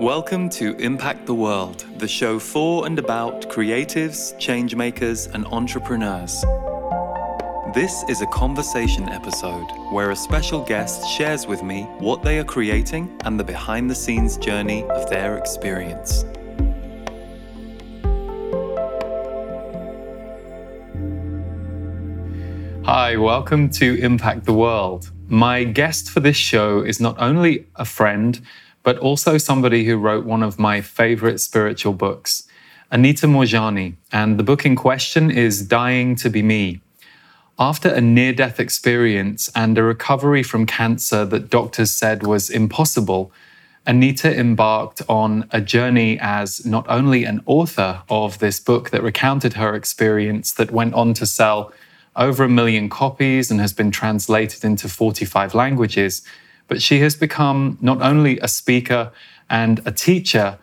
Welcome to Impact the World, the show for and about creatives, changemakers, and entrepreneurs. This is a conversation episode where a special guest shares with me what they are creating and the behind the scenes journey of their experience. Hi, welcome to Impact the World. My guest for this show is not only a friend, but also somebody who wrote one of my favorite spiritual books, Anita Moorjani. And the book in question is Dying to Be Me. After a near death experience and a recovery from cancer that doctors said was impossible, Anita embarked on a journey as not only an author of this book that recounted her experience, that went on to sell over a million copies and has been translated into 45 languages, but she has become not only a speaker and a teacher,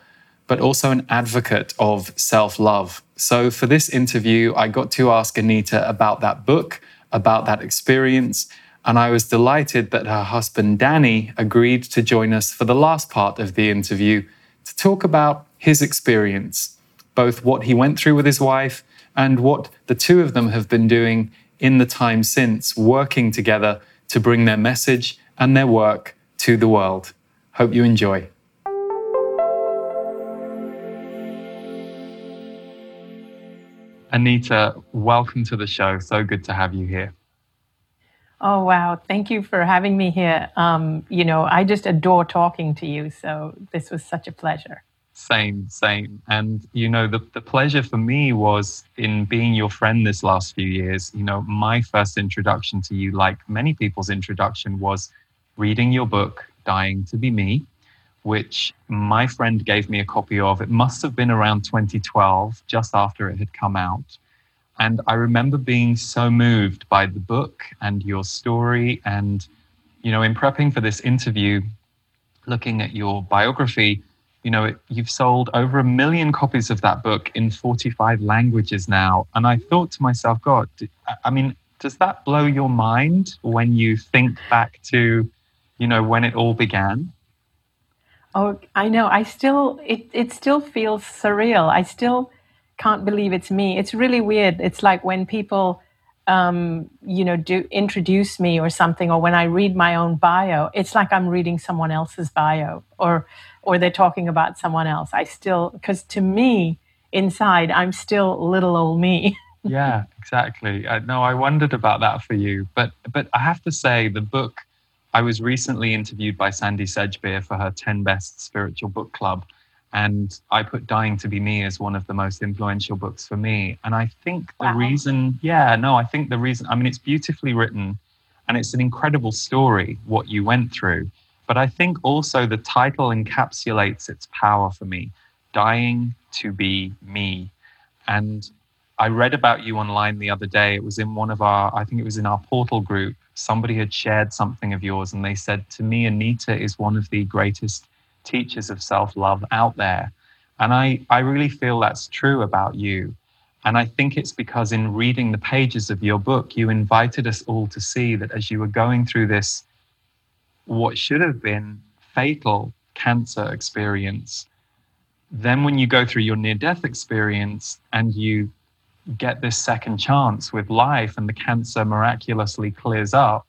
but also an advocate of self love. So, for this interview, I got to ask Anita about that book, about that experience, and I was delighted that her husband Danny agreed to join us for the last part of the interview to talk about his experience, both what he went through with his wife and what the two of them have been doing in the time since, working together to bring their message and their work to the world. Hope you enjoy. Anita, welcome to the show. So good to have you here. Oh, wow. Thank you for having me here. Um, you know, I just adore talking to you. So this was such a pleasure. Same, same. And, you know, the, the pleasure for me was in being your friend this last few years. You know, my first introduction to you, like many people's introduction, was reading your book, Dying to Be Me, which my friend gave me a copy of. It must have been around 2012, just after it had come out. And I remember being so moved by the book and your story. And, you know, in prepping for this interview, looking at your biography, you know, you've sold over a million copies of that book in 45 languages now. And I thought to myself, God, I mean, does that blow your mind when you think back to you know, when it all began? Oh, I know. I still, it, it still feels surreal. I still can't believe it's me. It's really weird. It's like when people, um, you know, do introduce me or something, or when I read my own bio, it's like I'm reading someone else's bio, or or they're talking about someone else. I still, because to me, inside, I'm still little old me. yeah, exactly. I, no, I wondered about that for you, but but I have to say, the book I was recently interviewed by Sandy Sedgbeer for her 10 Best Spiritual Book Club. And I put Dying to Be Me as one of the most influential books for me. And I think the wow. reason, yeah, no, I think the reason, I mean, it's beautifully written and it's an incredible story, what you went through. But I think also the title encapsulates its power for me Dying to Be Me. And I read about you online the other day. It was in one of our, I think it was in our portal group somebody had shared something of yours and they said to me anita is one of the greatest teachers of self-love out there. And i i really feel that's true about you. And i think it's because in reading the pages of your book you invited us all to see that as you were going through this what should have been fatal cancer experience then when you go through your near death experience and you get this second chance with life and the cancer miraculously clears up,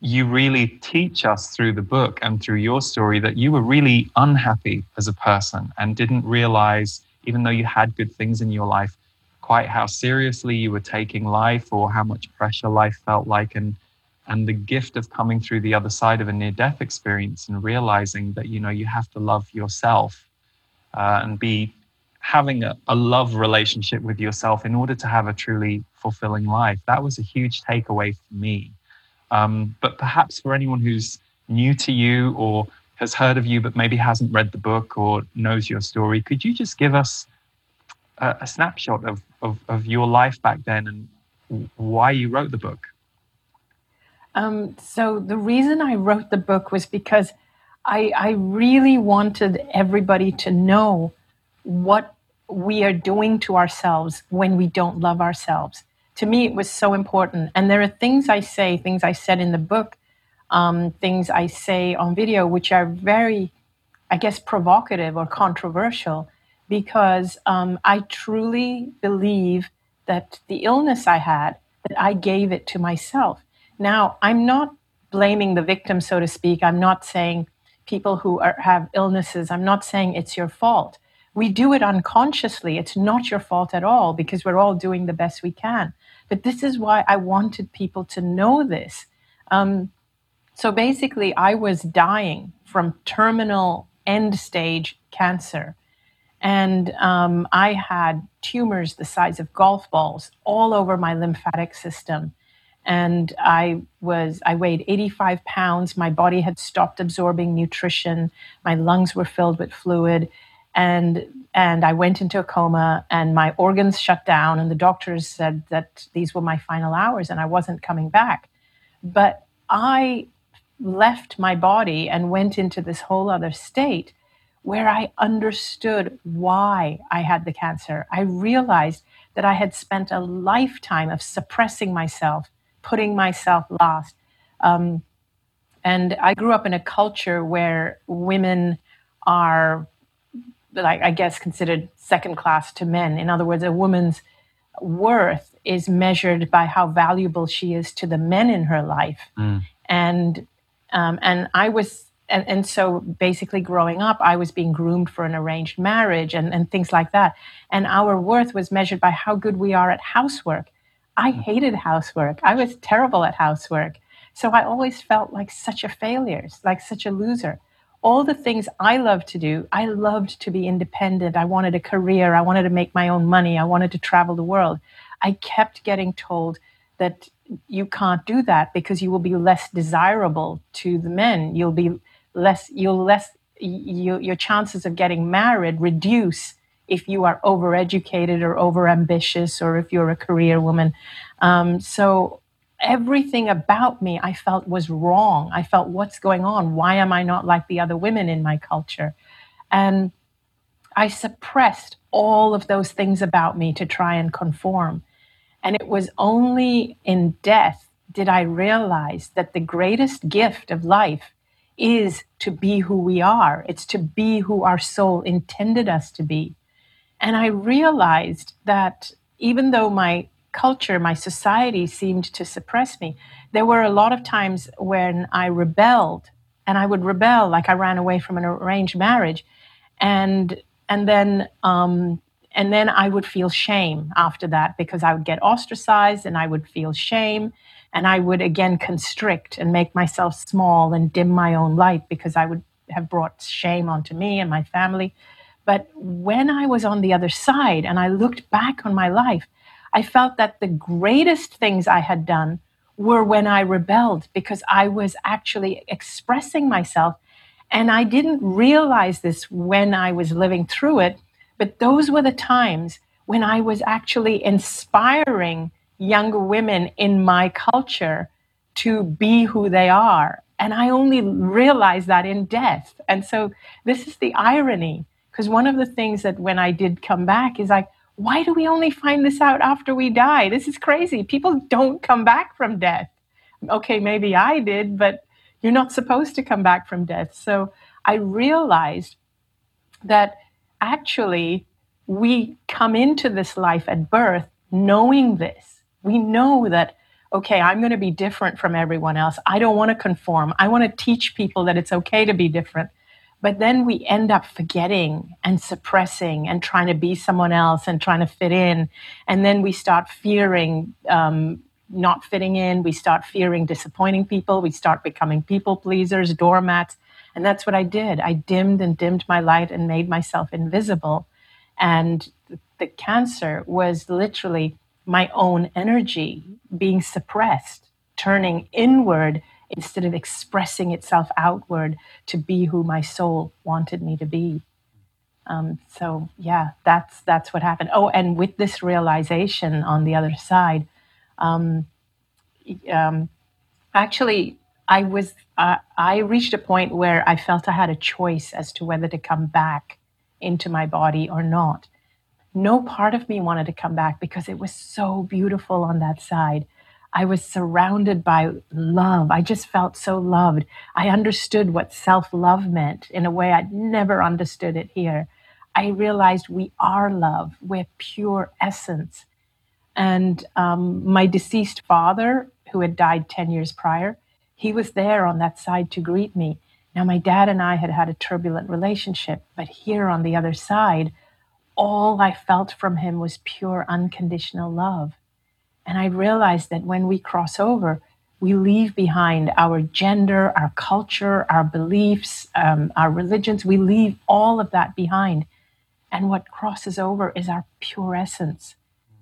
you really teach us through the book and through your story that you were really unhappy as a person and didn't realize, even though you had good things in your life, quite how seriously you were taking life or how much pressure life felt like. And and the gift of coming through the other side of a near death experience and realizing that you know you have to love yourself uh, and be having a, a love relationship with yourself in order to have a truly fulfilling life. That was a huge takeaway for me. Um, but perhaps for anyone who's new to you or has heard of you but maybe hasn't read the book or knows your story, could you just give us a, a snapshot of, of, of, your life back then and why you wrote the book? Um, so, the reason I wrote the book was because I, I really wanted everybody to know what we are doing to ourselves when we don't love ourselves. To me, it was so important. And there are things I say, things I said in the book, um, things I say on video, which are very, I guess, provocative or controversial because um, I truly believe that the illness I had, that I gave it to myself. Now, I'm not blaming the victim, so to speak. I'm not saying people who are, have illnesses, I'm not saying it's your fault. We do it unconsciously. It's not your fault at all because we're all doing the best we can. But this is why I wanted people to know this. Um, so basically, I was dying from terminal end stage cancer. And um, I had tumors the size of golf balls all over my lymphatic system. And I was, I weighed 85 pounds. My body had stopped absorbing nutrition. My lungs were filled with fluid. And, and I went into a coma and my organs shut down. And the doctors said that these were my final hours and I wasn't coming back. But I left my body and went into this whole other state where I understood why I had the cancer. I realized that I had spent a lifetime of suppressing myself, putting myself last. Um, and I grew up in a culture where women are, like, I guess, considered second class to men. In other words, a woman's worth is measured by how valuable she is to the men in her life. Mm. And um, and I was, and, and so basically growing up, I was being groomed for an arranged marriage and, and things like that. And our worth was measured by how good we are at housework. I mm. hated housework. I was terrible at housework. So I always felt like such a failure, like such a loser. All the things I loved to do, I loved to be independent. I wanted a career. I wanted to make my own money. I wanted to travel the world. I kept getting told that you can't do that because you will be less desirable to the men. You'll be less, you'll less, you, your chances of getting married reduce if you are overeducated or overambitious or if you're a career woman. Um, so everything about me I felt was wrong. I felt, what's going on? Why am I not like the other women in my culture? And I suppressed all of those things about me to try and conform. And it was only in death did I realize that the greatest gift of life is to be who we are. It's to be who our soul intended us to be. And I realized that even though my culture, my society seemed to suppress me, there were a lot of times when I rebelled and I would rebel, like I ran away from an arranged marriage. And and then um, and then I would feel shame after that because I would get ostracized and I would feel shame. And I would again constrict and make myself small and dim my own light because I would have brought shame onto me and my family. But when I was on the other side and I looked back on my life, I felt that the greatest things I had done were when I rebelled because I was actually expressing myself. And I didn't realize this when I was living through it but those were the times when I was actually inspiring younger women in my culture to be who they are. And I only realized that in death. And so this is the irony. Because one of the things that when I did come back is like, why do we only find this out after we die? This is crazy. People don't come back from death. Okay, maybe I did, but you're not supposed to come back from death. So I realized that actually we come into this life at birth knowing this. We know that, okay, I'm going to be different from everyone else. I don't want to conform. I want to teach people that it's okay to be different. But then we end up forgetting and suppressing and trying to be someone else and trying to fit in. And then we start fearing um, not fitting in. We start fearing disappointing people. We start becoming people pleasers, doormats. And that's what I did. I dimmed and dimmed my light and made myself invisible. And the cancer was literally my own energy being suppressed, turning inward instead of expressing itself outward to be who my soul wanted me to be. Um, so yeah, that's that's what happened. Oh, and with this realization on the other side, um, um, actually, I was uh, I reached a point where I felt I had a choice as to whether to come back into my body or not. No part of me wanted to come back because it was so beautiful on that side. I was surrounded by love. I just felt so loved. I understood what self love meant in a way I'd never understood it here. I realized we are love, we're pure essence. And um, my deceased father, who had died 10 years prior, he was there on that side to greet me. Now, my dad and I had had a turbulent relationship, but here on the other side, all I felt from him was pure unconditional love. And I realized that when we cross over, we leave behind our gender, our culture, our beliefs, um, our religions. We leave all of that behind. And what crosses over is our pure essence,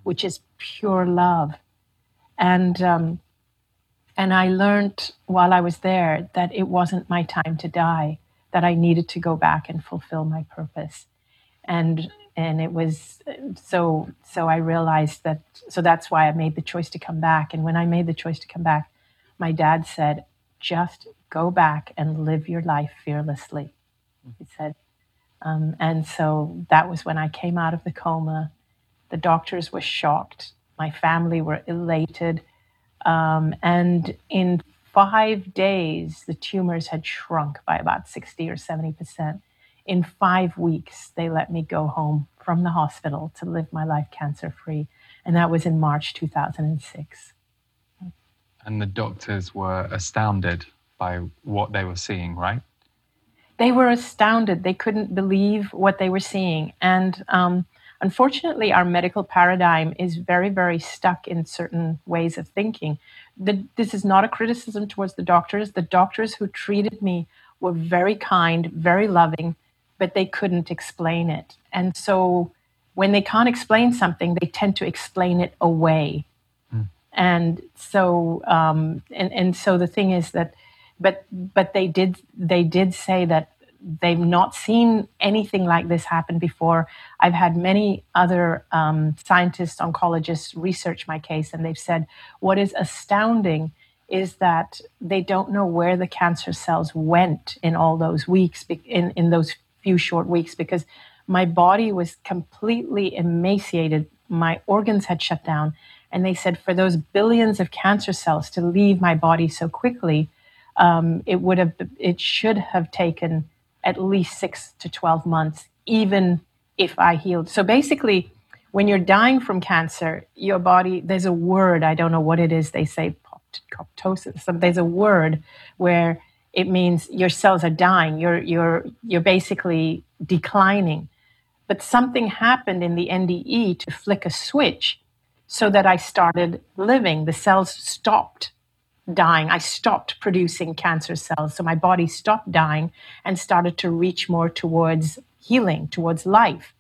which is pure love. And um, and I learned while I was there that it wasn't my time to die, that I needed to go back and fulfill my purpose. And and it was so so I realized that so that's why I made the choice to come back. And when I made the choice to come back, my dad said, just go back and live your life fearlessly. He said, um, and so that was when I came out of the coma. The doctors were shocked. My family were elated. Um, and in five days, the tumors had shrunk by about 60 or 70%. In five weeks, they let me go home from the hospital to live my life cancer free. And that was in March 2006. And the doctors were astounded by what they were seeing, right? They were astounded. They couldn't believe what they were seeing. And um, Unfortunately, our medical paradigm is very, very stuck in certain ways of thinking. The, this is not a criticism towards the doctors. The doctors who treated me were very kind, very loving, but they couldn't explain it. And so when they can't explain something, they tend to explain it away. Mm. And so, um, and, and so the thing is that, but, but they did, they did say that they've not seen anything like this happen before. I've had many other um, scientists, oncologists research my case, and they've said what is astounding is that they don't know where the cancer cells went in all those weeks, in, in those few short weeks, because my body was completely emaciated. My organs had shut down. And they said for those billions of cancer cells to leave my body so quickly, um, it would have, it should have taken at least six to 12 months, even if I healed. So basically, when you're dying from cancer, your body, there's a word, I don't know what it is, they say apoptosis. So there's a word where it means your cells are dying, you're, you're, you're basically declining. But something happened in the NDE to flick a switch so that I started living. The cells stopped dying. I stopped producing cancer cells. So my body stopped dying and started to reach more towards healing, towards life.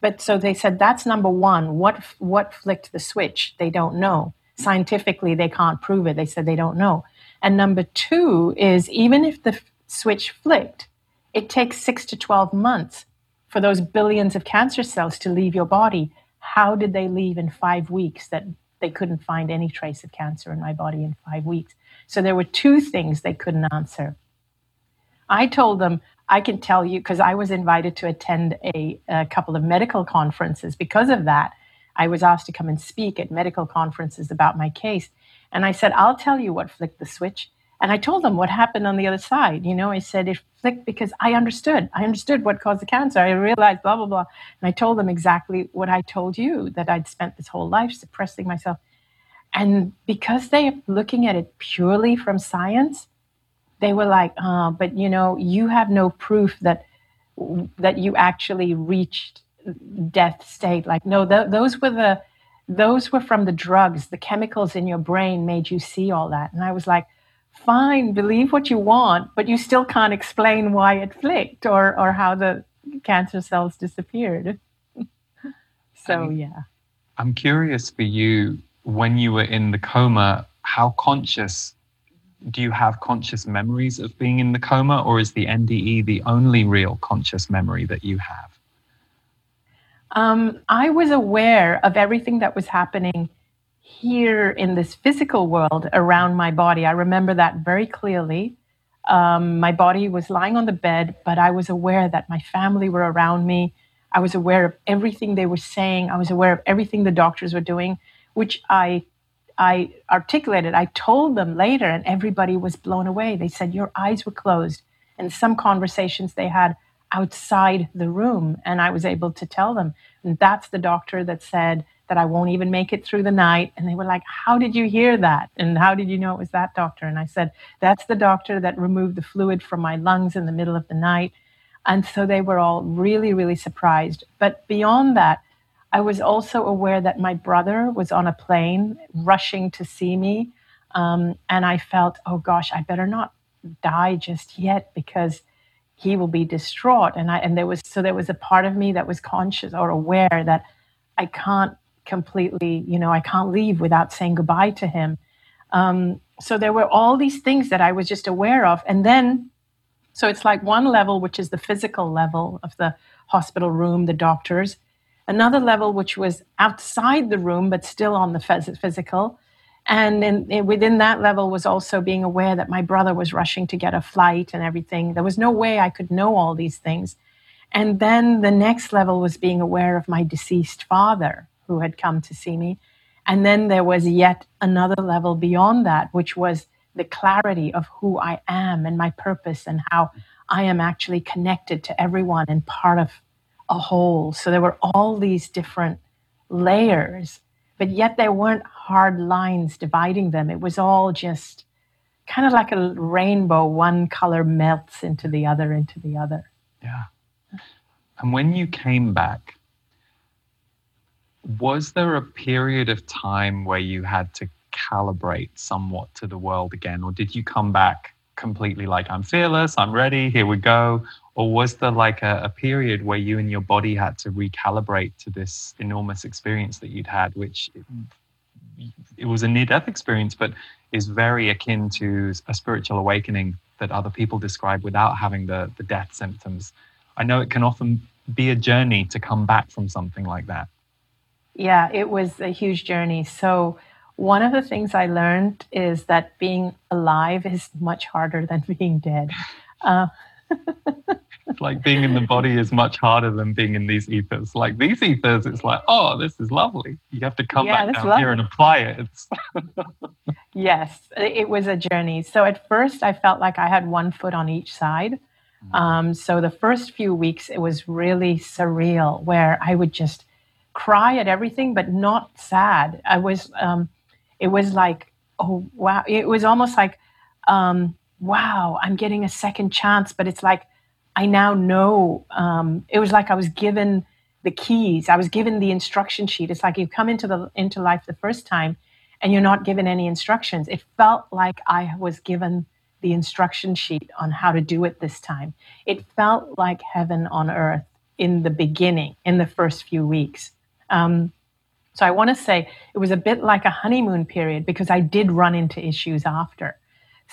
But so they said that's number one. What what flicked the switch? They don't know. Scientifically, they can't prove it. They said they don't know. And number two is even if the switch flicked, it takes six to twelve months for those billions of cancer cells to leave your body. How did they leave in five weeks that they couldn't find any trace of cancer in my body in five weeks. So there were two things they couldn't answer. I told them, I can tell you, because I was invited to attend a, a, couple of medical conferences. Because of that, I was asked to come and speak at medical conferences about my case. And I said, I'll tell you what flicked the switch. And I told them what happened on the other side. You know, I said it flicked because I understood. I understood what caused the cancer. I realized blah, blah, blah. And I told them exactly what I told you that I'd spent this whole life suppressing myself. And because they're looking at it purely from science, they were like, oh, but you know, you have no proof that that you actually reached death state. Like, no, th- those were the those were from the drugs. The chemicals in your brain made you see all that. And I was like, fine, believe what you want, but you still can't explain why it flicked or or how the cancer cells disappeared. so I'm, yeah. I'm curious for you when you were in the coma, how conscious do you have conscious memories of being in the coma, or is the NDE the only real conscious memory that you have? Um, I was aware of everything that was happening here in this physical world around my body. I remember that very clearly. Um, my body was lying on the bed, but I was aware that my family were around me. I was aware of everything they were saying. I was aware of everything the doctors were doing, which I I articulated, I told them later, and everybody was blown away. They said, Your eyes were closed. And some conversations they had outside the room. And I was able to tell them. And that's the doctor that said that I won't even make it through the night. And they were like, How did you hear that? And how did you know it was that doctor? And I said, That's the doctor that removed the fluid from my lungs in the middle of the night. And so they were all really, really surprised. But beyond that, I was also aware that my brother was on a plane rushing to see me. Um, and I felt, oh gosh, I better not die just yet because he will be distraught. And I and there was so there was a part of me that was conscious or aware that I can't completely, you know, I can't leave without saying goodbye to him. Um, so there were all these things that I was just aware of. And then, so it's like one level, which is the physical level of the hospital room, the doctors another level which was outside the room but still on the phys- physical and in, in, eh, within that level was also being aware that my brother was rushing to get a flight and everything. There was no way i could know all these things. And then the next level was being aware of my deceased father who had come to see me. And then there was yet another level beyond that which was the clarity of who i am and my purpose and how i am actually connected to everyone and part of a whole. So there were all these different layers, but yet there weren't hard lines dividing them. It was all just kind of like a rainbow. One color melts into the other, into the other. Yeah. And when you came back, was there a period of time where you had to calibrate somewhat to the world again, or did you come back completely like, I'm fearless, I'm ready, here we go? or was there like a, a, period where you and your body had to recalibrate to this enormous experience that you'd had which it, it was a near-death experience but is very akin to a spiritual awakening that other people describe without having the, the death symptoms? I know it can often be a journey to come back from something like that. Yeah it was a huge journey. So one of the things i learned is that being alive is much harder than being dead uh, like being in the body is much harder than being in these ethers. Like these ethers, it's like, oh, this is lovely. You have to come yeah, back down lovely. here and apply it. yes, it was a journey. So at first, I felt like I had one foot on each side. Mm. Um, so the first few weeks, it was really surreal, where I would just cry at everything, but not sad. I was, um, it was like, oh wow, it was almost like. Um, wow, I'm getting a second chance, but it's like I now know. Um, it was like I was given the keys. I was given the instruction sheet. It's like you come into the into life the first time, and you're not given any instructions. It felt like I was given the instruction sheet on how to do it this time. It felt like heaven on earth in the beginning, in the first few weeks. Um, so I want to say it was a bit like a honeymoon period because I did run into issues after.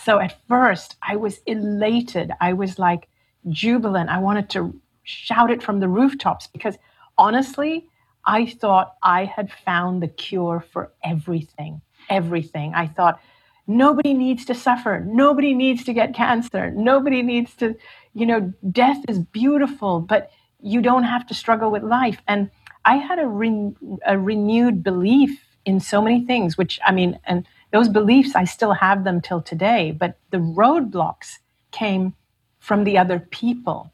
So at first, I was elated. I was like jubilant. I wanted to shout it from the rooftops because honestly, I thought I had found the cure for everything. Everything. I thought nobody needs to suffer. Nobody needs to get cancer. Nobody needs to, you know, death is beautiful, but you don't have to struggle with life. And I had a, re- a renewed belief in so many things, which I mean, and those beliefs, I still have them till today, but the roadblocks came from the other people.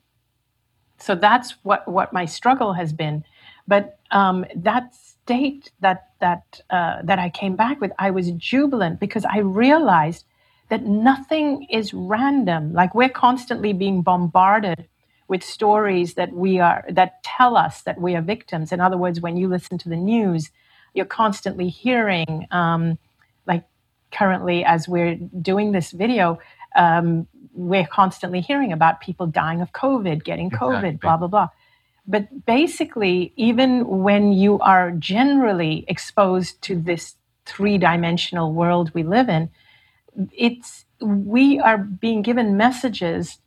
So that's what, what my struggle has been. But um, that state that that uh, that I came back with, I was jubilant because I realized that nothing is random. Like we're constantly being bombarded with stories that we are that tell us that we are victims. In other words, when you listen to the news, you're constantly hearing um, like currently, as we're doing this video, um, we're constantly hearing about people dying of COVID, getting COVID, exactly. blah, blah, blah. But basically, even when you are generally exposed to this three dimensional world we live in, it's we are being given messages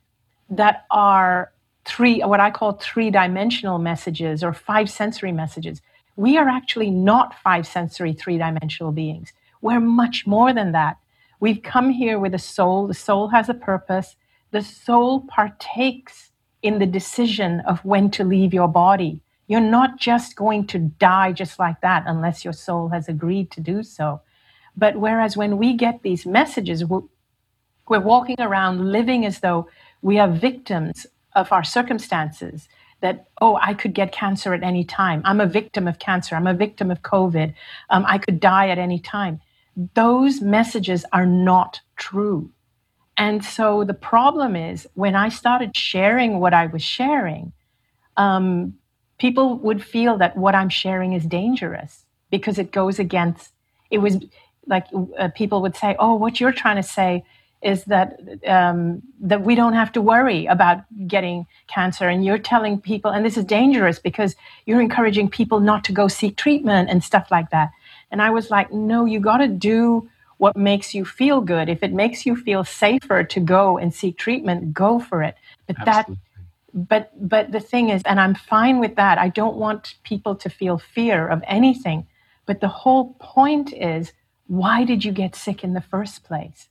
that are three what I call three dimensional messages or five sensory messages. We are actually not five sensory three dimensional beings. We're much more than that. We've come here with a soul. The soul has a purpose. The soul partakes in the decision of when to leave your body. You're not just going to die just like that unless your soul has agreed to do so. But whereas when we get these messages, we're, we're walking around living as though we are victims of our circumstances that oh i could get cancer at any time. I'm a victim of cancer. I'm a victim of covid. Um, i could die at any time. Those messages are not true. And so the problem is when i started sharing what i was sharing um, people would feel that what i'm sharing is dangerous because it goes against it was like uh, people would say oh what you're trying to say is that um, that we don't have to worry about getting cancer. And you're telling people and this is dangerous because you're encouraging people not to go seek treatment and stuff like that. And i was like no you got to do what makes you feel good. If it makes you feel safer to go and seek treatment go for it. But Absolutely. that but but the thing is and i'm fine with that. I don't want people to feel fear of anything. But the whole point is why did you get sick in the first place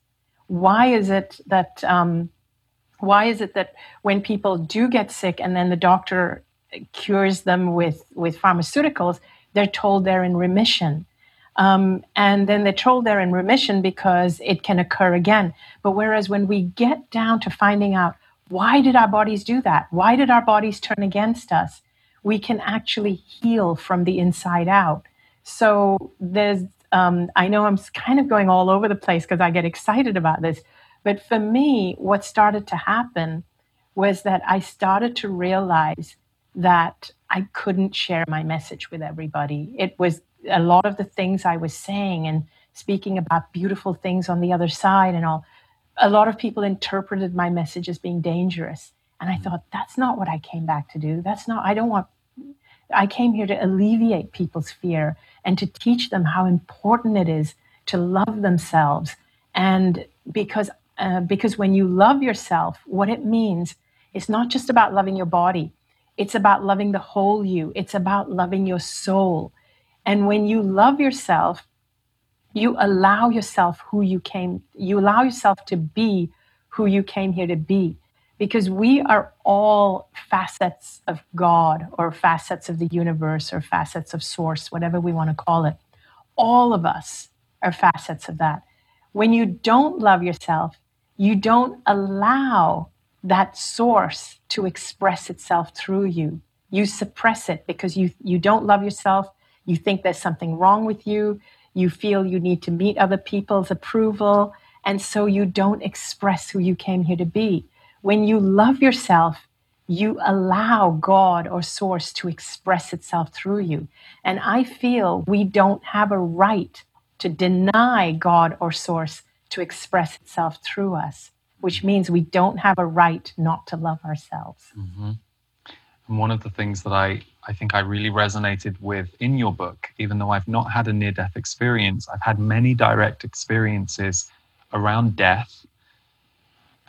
why is it that um, why is it that when people do get sick and then the doctor cures them with with pharmaceuticals, they're told they're in remission. Um, and then they're told they're in remission because it can occur again. But whereas when we get down to finding out why did our bodies do that? Why did our bodies turn against us? We can actually heal from the inside out. So there's um, I know I'm kind of going all over the place because I get excited about this. But for me, what started to happen was that I started to realize that I couldn't share my message with everybody. It was a lot of the things I was saying and speaking about beautiful things on the other side and all. A lot of people interpreted my message as being dangerous. And I mm. thought, that's not what I came back to do. That's not, I don't want, I came here to alleviate people's fear and to teach them how important it is to love themselves. And because, uh, because when you love yourself, what it means is not just about loving your body, it's about loving the whole you, it's about loving your soul. And when you love yourself, you allow yourself who you came, you allow yourself to be who you came here to be because we are all facets of God or facets of the universe or facets of source, whatever we want to call it. All of us are facets of that. When you don't love yourself, you don't allow that source to express itself through you. You suppress it because you, you don't love yourself. You think there's something wrong with you. You feel you need to meet other people's approval. And so you don't express who you came here to be when you love yourself, you allow God or Source to express itself through you. And I feel we don't have a right to deny God or Source to express itself through us, which means we don't have a right not to love ourselves. Mm-hmm. And one of the things that I, I think I really resonated with in your book, even though I've not had a near death experience, I've had many direct experiences around death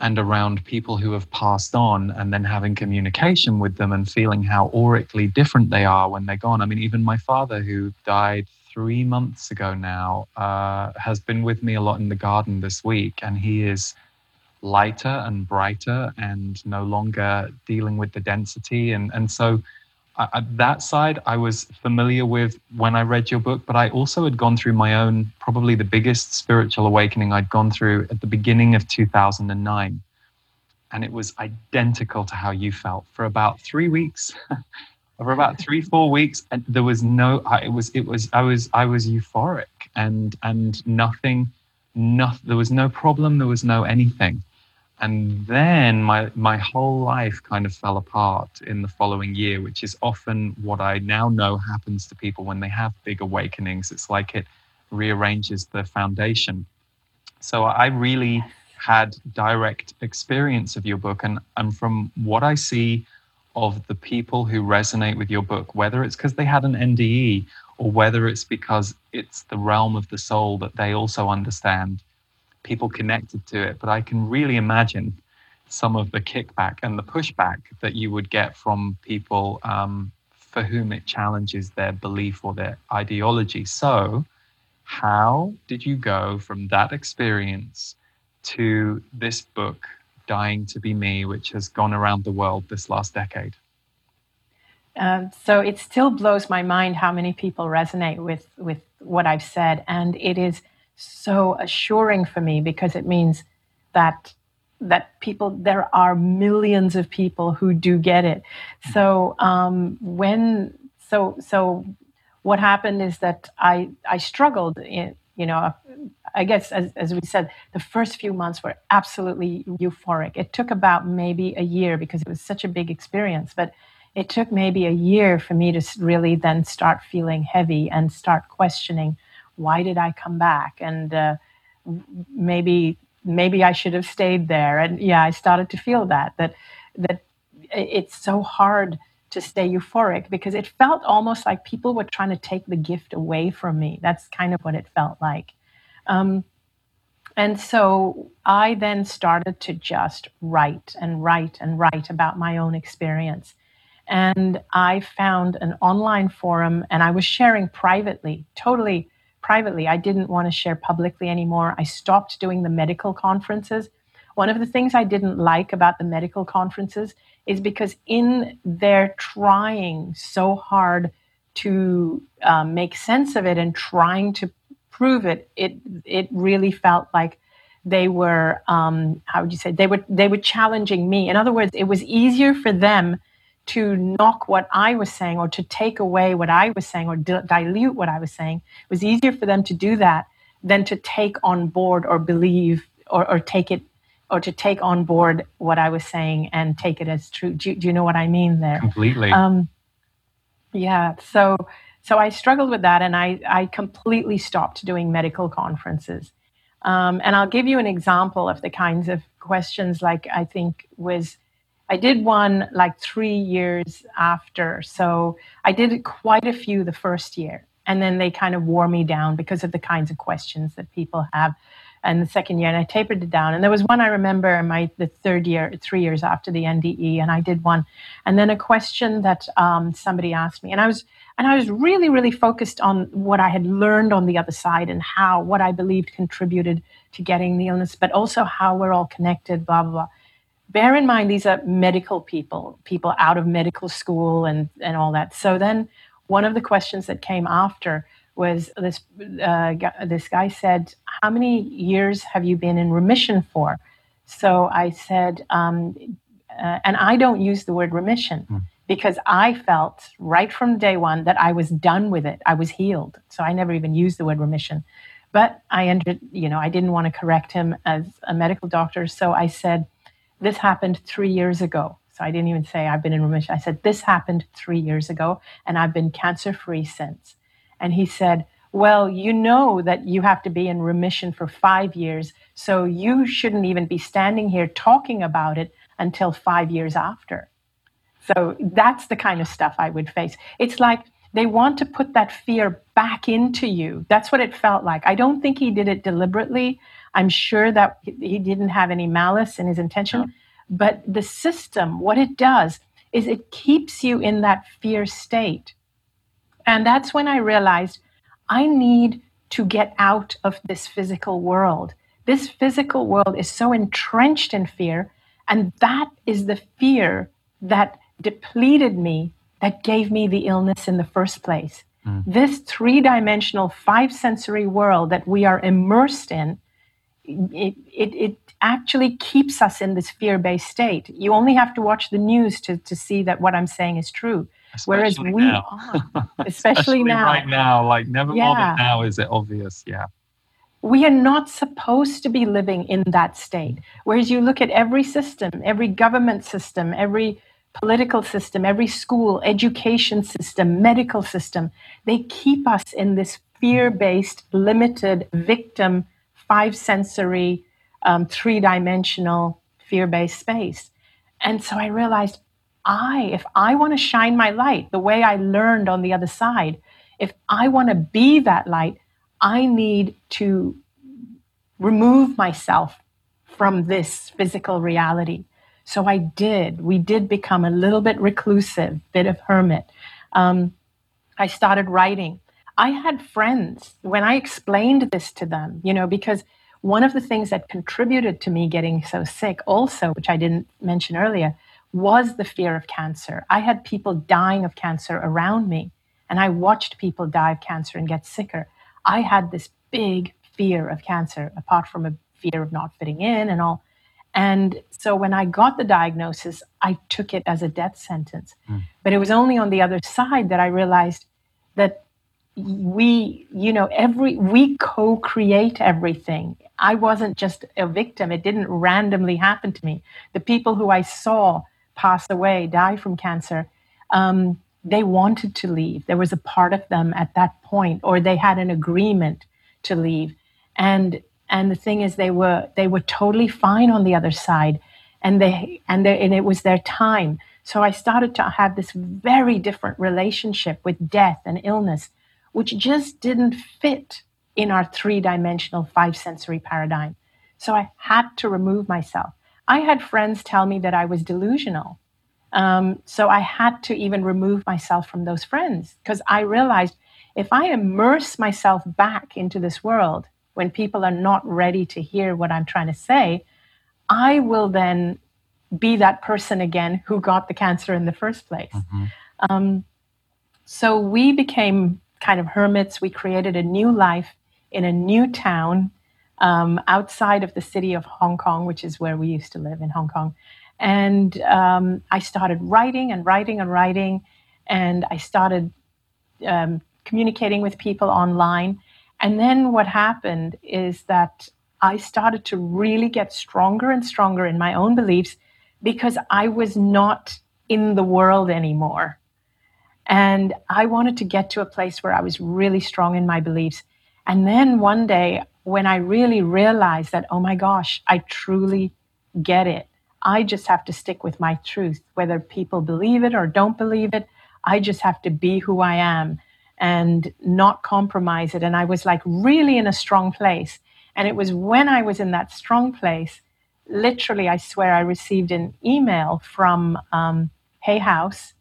and around people who have passed on and then having communication with them and feeling how aurically different they are when they're gone. I mean, even my father, who died three months ago now, uh, has been with me a lot in the garden this week, and he is lighter and brighter and no longer dealing with the density. And, and so, I, that side I was familiar with when I read your book, but I also had gone through my own, probably the biggest spiritual awakening I'd gone through at the beginning of 2009. And it was identical to how you felt for about three weeks. for about three, four weeks, and there was no. I, it was. It was. I was. I was euphoric, and and nothing. Nothing. There was no problem. There was no anything and then my my whole life kind of fell apart in the following year which is often what i now know happens to people when they have big awakenings. It's like it rearranges the foundation. So i really had direct experience of your book and and from what i see of the people who resonate with your book whether it's because they had an nde or whether it's because it's the realm of the soul that they also understand people connected to it. But I can really imagine some of the kickback and the pushback that you would get from people um, for whom it challenges their belief or their ideology. So, how did you go from that experience to this book, Dying to Be Me, which has gone around the world this last decade? Um, so it still blows my mind how many people resonate with with what I've said, and it is so assuring for me because it means that that people there are millions of people who do get it. So um, when so so what happened is that i i struggled in you know i guess as, as we said the first few months were absolutely euphoric. It took about maybe a year because it was such a big experience but it took maybe a year for me to really then start feeling heavy and start questioning why did i come back and uh, maybe maybe I should have stayed there. And yeah, I started to feel that that that it's so hard to stay euphoric because it felt almost like people were trying to take the gift away from me. That's kind of what it felt like. Um, and so I then started to just write and write and write about my own experience. And I found an online forum and I was sharing privately, totally privately. I didn't want to share publicly anymore. I stopped doing the medical conferences. One of the things I didn't like about the medical conferences is because in their trying so hard to um, make sense of it and trying to prove it, it it really felt like they were um, how would you say they were they were challenging me. In other words, it was easier for them to knock what I was saying or to take away what I was saying or di- dilute what I was saying. It was easier for them to do that than to take on board or believe or, or take it or to take on board what I was saying and take it as true. Do, do you know what I mean there? Completely. Um, yeah. So so I struggled with that, and I I completely stopped doing medical conferences. Um, and I'll give you an example of the kinds of questions like I think was I did one like three years after. So I did quite a few the first year. And then they kind of wore me down because of the kinds of questions that people have. And the second year, and I tapered it down. And there was one I remember in my the third year, three years after the NDE, and I did one. And then a question that um, somebody asked me, and I was and I was really, really focused on what I had learned on the other side and how what I believed contributed to getting the illness, but also how we're all connected, blah blah blah bear in mind these are medical people, people out of medical school and, and all that. So then one of the questions that came after was this uh, this guy said, "How many years have you been in remission for?" So I said, um, uh, and I don't use the word remission mm. because I felt right from day one that I was done with it. I was healed, so I never even used the word remission. But I ended, you know, I didn't want to correct him as a medical doctor, so I said, this happened three years ago. So I didn't even say I've been in remission. I said, This happened three years ago, and I've been cancer free since. And he said, Well, you know that you have to be in remission for five years. So you shouldn't even be standing here talking about it until five years after. So that's the kind of stuff I would face. It's like they want to put that fear back into you. That's what it felt like. I don't think he did it deliberately. I'm sure that he didn't have any malice in his intention. No. But the system, what it does is it keeps you in that fear state. And that's when I realized I need to get out of this physical world. This physical world is so entrenched in fear. And that is the fear that depleted me, that gave me the illness in the first place. Mm. This three dimensional, five sensory world that we are immersed in it, it, it actually keeps us in this fear based state. You only have to watch the news to, to see that what I'm saying is true. Especially Whereas we now. are, especially, especially now. Right now, like never yeah. more than now is it obvious. Yeah. We are not supposed to be living in that state. Whereas you look at every system, every government system, every political system, every school, education system, medical system, they keep us in this fear based, limited victim five sensory, um, three dimensional fear based space. And so I realized I, if I want to shine my light the way I learned on the other side, if I want to be that light, I need to remove myself from this physical reality. So I did. We did become a little bit reclusive, bit of hermit. Um, I started writing. I had friends when I explained this to them, you know, because one of the things that contributed to me getting so sick, also, which I didn't mention earlier, was the fear of cancer. I had people dying of cancer around me, and I watched people die of cancer and get sicker. I had this big fear of cancer, apart from a fear of not fitting in and all. And so when I got the diagnosis, I took it as a death sentence. Mm. But it was only on the other side that I realized that we, you know, every we co-create everything. I wasn't just a victim. It didn't randomly happen to me. The people who I saw pass away, die from cancer, um, they wanted to leave. There was a part of them at that point, or they had an agreement to leave. And and the thing is, they were they were totally fine on the other side, and they and they, and it was their time. So I started to have this very different relationship with death and illness, which just didn't fit in our three dimensional five sensory paradigm. So I had to remove myself. I had friends tell me that I was delusional. Um, so I had to even remove myself from those friends because I realized if I immerse myself back into this world when people are not ready to hear what I'm trying to say, I will then be that person again who got the cancer in the first place. Mm-hmm. Um, so we became kind of hermits. We created a new life in a new town um, outside of the city of Hong Kong, which is where we used to live in Hong Kong. And um, I started writing and writing and writing, and I started um, communicating with people online. And then what happened is that I started to really get stronger and stronger in my own beliefs because I was not in the world anymore. And I wanted to get to a place where I was really strong in my beliefs. And then one day, when I really realized that, oh my gosh, I truly get it, I just have to stick with my truth, whether people believe it or don't believe it. I just have to be who I am and not compromise it. And I was like really in a strong place. And it was when I was in that strong place, literally, I swear, I received an email from um, Hay House.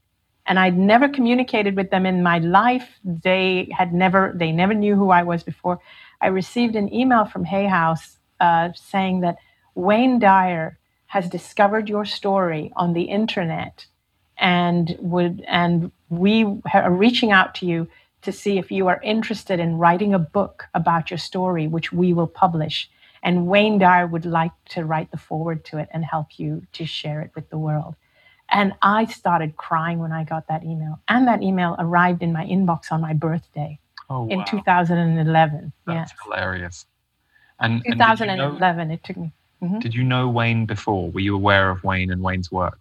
And I'd never communicated with them in my life. They had never, they never knew who I was before. I received an email from Hay House uh, saying that Wayne Dyer has discovered your story on the internet and would and we are reaching out to you to see if you are interested in writing a book about your story, which we will publish. And Wayne Dyer would like to write the foreword to it and help you to share it with the world. And I started crying when I got that email. And that email arrived in my inbox on my birthday oh, wow. in 2011. That's yes. hilarious. And 2011, and know, it took me. Mm-hmm. Did you know Wayne before? Were you aware of Wayne and Wayne's work?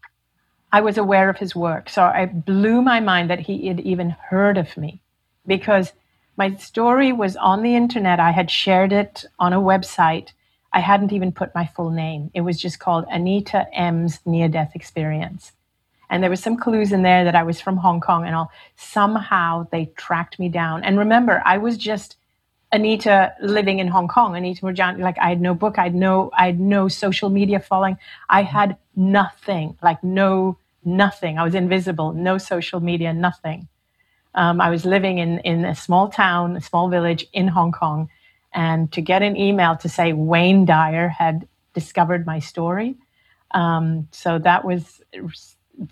I was aware of his work. So it blew my mind that he had even heard of me because my story was on the internet. I had shared it on a website. I hadn't even put my full name. It was just called Anita M's Near Death Experience. And there were some clues in there that I was from Hong Kong and all. Somehow they tracked me down. And remember, I was just Anita living in Hong Kong. Anita Moorjani, like I had no book, I had no, I had no social media following. I had nothing, like no, nothing. I was invisible, no social media, nothing. Um, I was living in, in a small town, a small village in Hong Kong. And to get an email to say Wayne Dyer had discovered my story. Um, so that was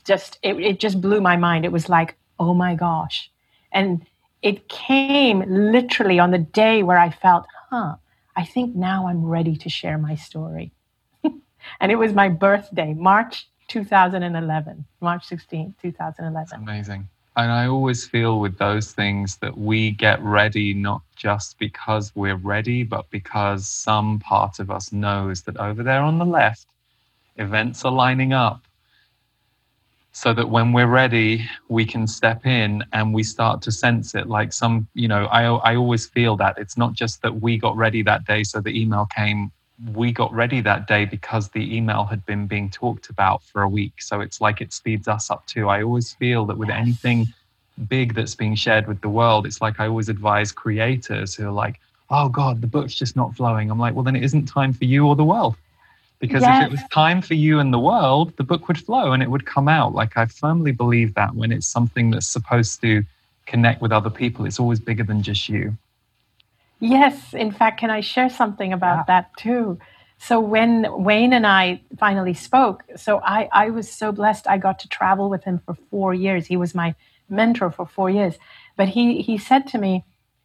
just, it, it just blew my mind. It was like, oh my gosh. And it came literally on the day where I felt, huh, I think now I'm ready to share my story. and it was my birthday, March 2011, March 16, 2011. That's amazing and I always feel with those things that we get ready not just because we're ready, but because some part of us knows that over there on the left, events are lining up so that when we're ready, we can step in and we start to sense it. Like some, you know, I, I always feel that it's not just that we got ready that day, so the email came we got ready that day because the email had been being talked about for a week. So it's like it speeds us up too. I always feel that with yes. anything big that's being shared with the world, it's like I always advise creators who are like, oh God, the book's just not flowing. I'm like, well, then it isn't time for you or the world. Because yes. if it was time for you and the world, the book would flow and it would come out. Like I firmly believe that when it's something that's supposed to connect with other people, it's always bigger than just you. Yes, in fact, can I share something about yeah. that too? So when Wayne and I finally spoke, so I, I was so blessed I got to travel with him for four years. He was my mentor for four years. But he, he said to me,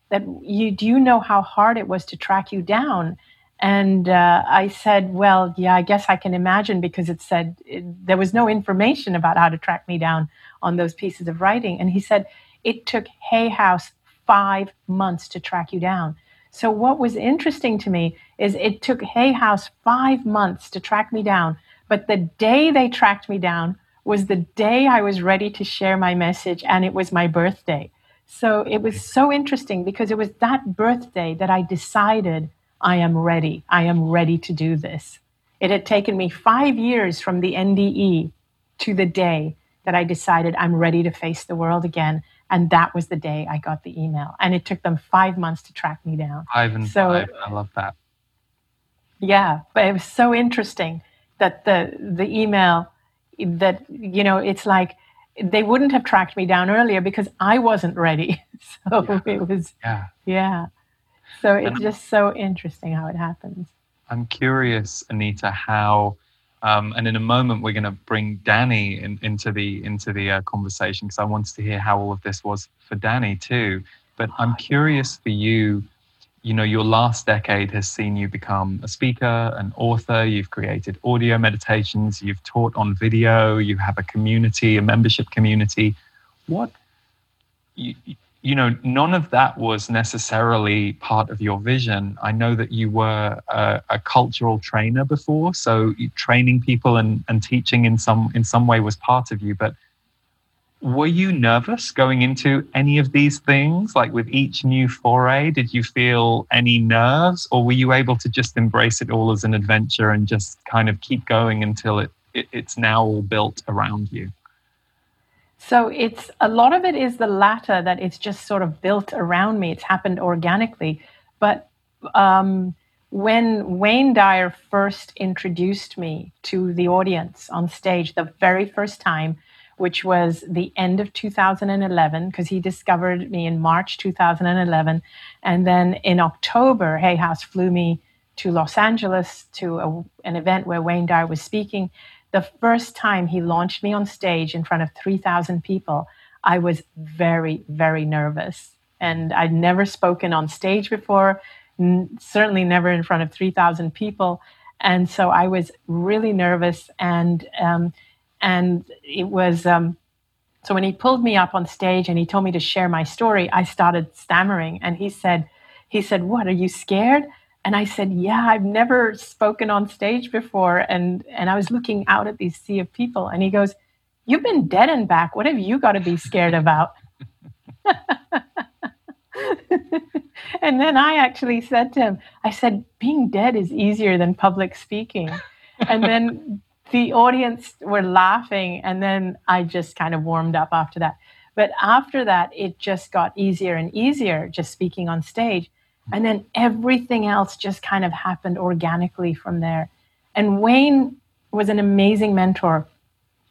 that you do you know how hard it was to track you down? And uh, I said, well, yeah, I guess I can imagine because it said it, there was no information about how to track me down on those pieces of writing. And he said, it took Hay House five months to track you down. So, what was interesting to me is it took Hay House five months to track me down. But the day they tracked me down was the day I was ready to share my message, and it was my birthday. So, it was so interesting because it was that birthday that I decided I am ready. I am ready to do this. It had taken me five years from the NDE to the day that I decided I'm ready to face the world again. And that was the day I got the email. And it took them five months to track me down. Five and so, five. I love that. Yeah, but it was so interesting that the the email that you know it's like they wouldn't have tracked me down earlier because I wasn't ready. So yeah. it was yeah. Yeah. So it's and just so interesting how it happens. I'm curious, Anita, how, um, and in a moment we're going to bring Danny in, into the into the uh, conversation because I wanted to hear how all of this was for Danny too. But I'm curious for you. You know, your last decade has seen you become a speaker, an author. You've created audio meditations. You've taught on video. You have a community, a membership community. What you, you know, none of that was necessarily part of your vision. I know that you were a, a, cultural trainer before, so training people and, and teaching in some in some way was part of you. But were you nervous going into any of these things? Like with each new foray, did you feel any nerves, or were you able to just embrace it all as an adventure and just kind of keep going until it, it it's now all built around you? So it's a lot of it is the latter that it's just sort of built around me. It's happened organically. But um, when Wayne Dyer first introduced me to the audience on stage the very first time, which was the end of 2011, because he discovered me in March 2011. And then in October, Hay House flew me to Los Angeles to a, an event where Wayne Dyer was speaking the first time he launched me on stage in front of 3,000 people, I was very, very nervous. And I'd never spoken on stage before, n- certainly never in front of 3,000 people. And so I was really nervous. And, um, and it was, um, so when he pulled me up on stage and he told me to share my story, I started stammering. And he said, he said, What, are you scared? And I said, "Yeah, I've never spoken on stage before." And and I was looking out at these sea of people, and he goes, "You've been dead and back. What have you got to be scared about?" and then I actually said to him, I said, "Being dead is easier than public speaking." And then the audience were laughing, and then I just kind of warmed up after that. But after that, it just got easier and easier just speaking on stage. And then everything else just kind of happened organically from there. And Wayne was an amazing mentor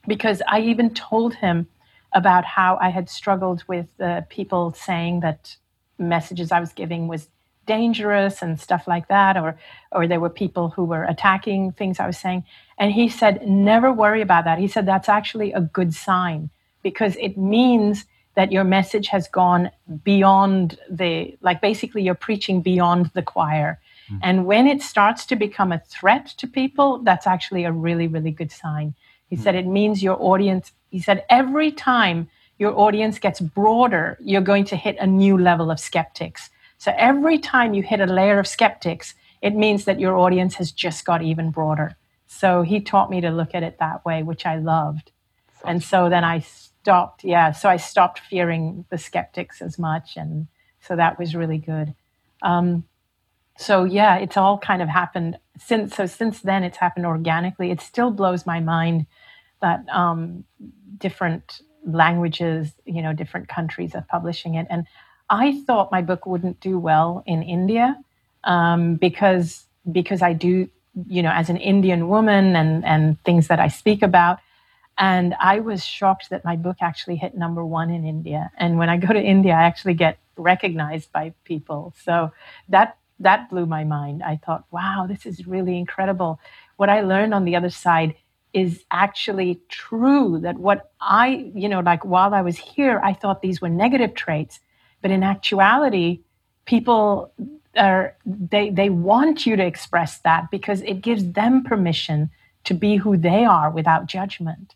because I even told him about how I had struggled with uh, people saying that messages I was giving was dangerous and stuff like that, or or there were people who were attacking things I was saying. And he said, never worry about that. He said that's actually a good sign because it means that your message has gone beyond the like basically you're preaching beyond the choir. Mm. and when it starts to become a threat to people that's actually a really really good sign. He mm. said it means your audience he said every time your audience gets broader you're going to hit a new level of skeptics. So every time you hit a layer of skeptics it means that your audience has just got even broader. So he taught me to look at it that way which i loved. And so then i stopped yeah. So i stopped fearing the skeptics as much and so that was really good. Um, so yeah it's all kind of happened since so since then it's happened organically. It still blows my mind that um, different languages you know different countries are publishing it. And i thought my book wouldn't do well in india um, because because i do you know as an indian woman and and things that i speak about and I was shocked that my book actually hit number one in India. And when I go to India, I actually get recognized by people. So that that blew my mind. I thought, wow, this is really incredible. What I learned on the other side is actually true that what I, you know, like while I was here, I thought these were negative traits. But in actuality, people are they they want you to express that because it gives them permission to be who they are without judgment.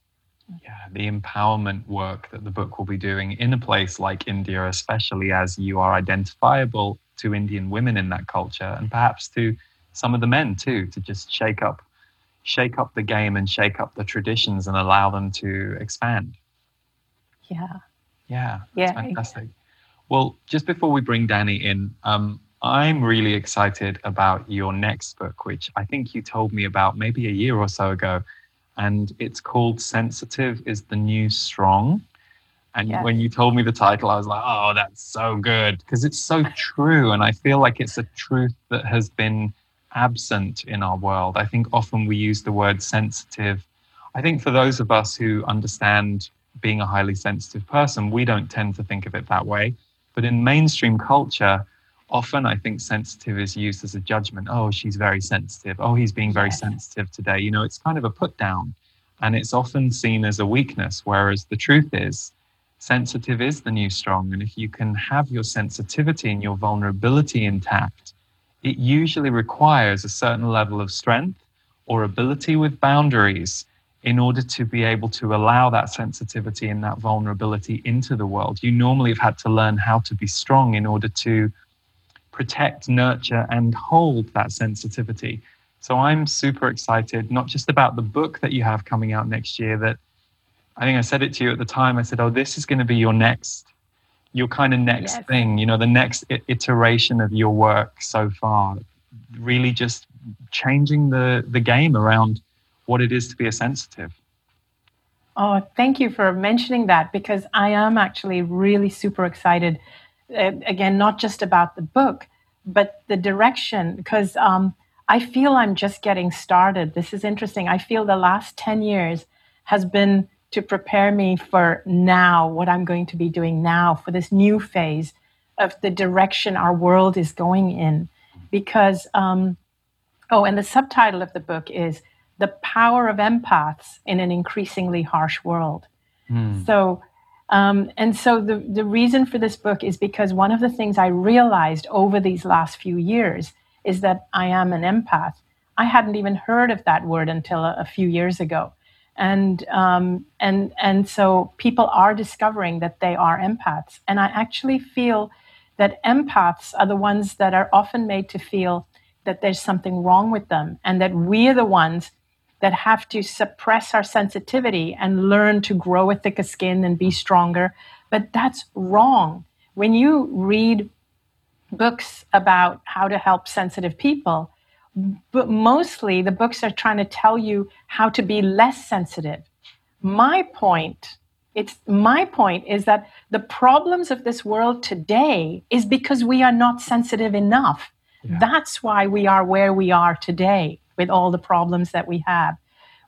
Yeah, the empowerment work that the book will be doing in a place like India, especially as you are identifiable to Indian women in that culture and perhaps to some of the men too, to just shake up shake up the game and shake up the traditions and allow them to expand. Yeah. Yeah. Yeah. Fantastic. Well, just before we bring Danny in, um, I'm really excited about your next book, which I think you told me about maybe a year or so ago. And it's called Sensitive is the New Strong. And yes. when you told me the title, I was like, oh, that's so good because it's so true. And I feel like it's a truth that has been absent in our world. I think often we use the word sensitive. I think for those of us who understand being a highly sensitive person, we don't tend to think of it that way. But in mainstream culture, often I think sensitive is used as a judgment. Oh, she's very sensitive. Oh, he's being very sensitive today. You know, it's kind of a put down and it's often seen as a weakness. Whereas the truth is, sensitive is the new strong. And if you can have your sensitivity and your vulnerability intact, it usually requires a certain level of strength or ability with boundaries in order to be able to allow that sensitivity and that vulnerability into the world. You normally have had to learn how to be strong in order to protect, nurture, and hold that sensitivity. So I'm super excited, not just about the book that you have coming out next year, that I think I said it to you at the time. I said, Oh, this is going to be your next, your kind of next yes. thing, you know, the next iteration of your work so far. Really just changing the, the game around what it is to be a sensitive. Oh, thank you for mentioning that because I am actually really super excited uh, again, not just about the book, but the direction, because um, I feel I'm just getting started. This is interesting. I feel the last 10 years has been to prepare me for now, what I'm going to be doing now, for this new phase of the direction our world is going in. Because, um, oh, and the subtitle of the book is The Power of Empaths in an Increasingly Harsh World. Mm. So, um, and so the, the reason for this book is because one of the things I realized over these last few years is that I am an empath. I hadn't even heard of that word until a, a few years ago. And, um, and, and so people are discovering that they are empaths. And I actually feel that empaths are the ones that are often made to feel that there's something wrong with them and that we're the ones that have to suppress our sensitivity and learn to grow a thicker skin and be stronger. But that's wrong. When you read books about how to help sensitive people, but mostly the books are trying to tell you how to be less sensitive. My point, it's my point is that the problems of this world today is because we are not sensitive enough. Yeah. That's why we are where we are today with all the problems that we have.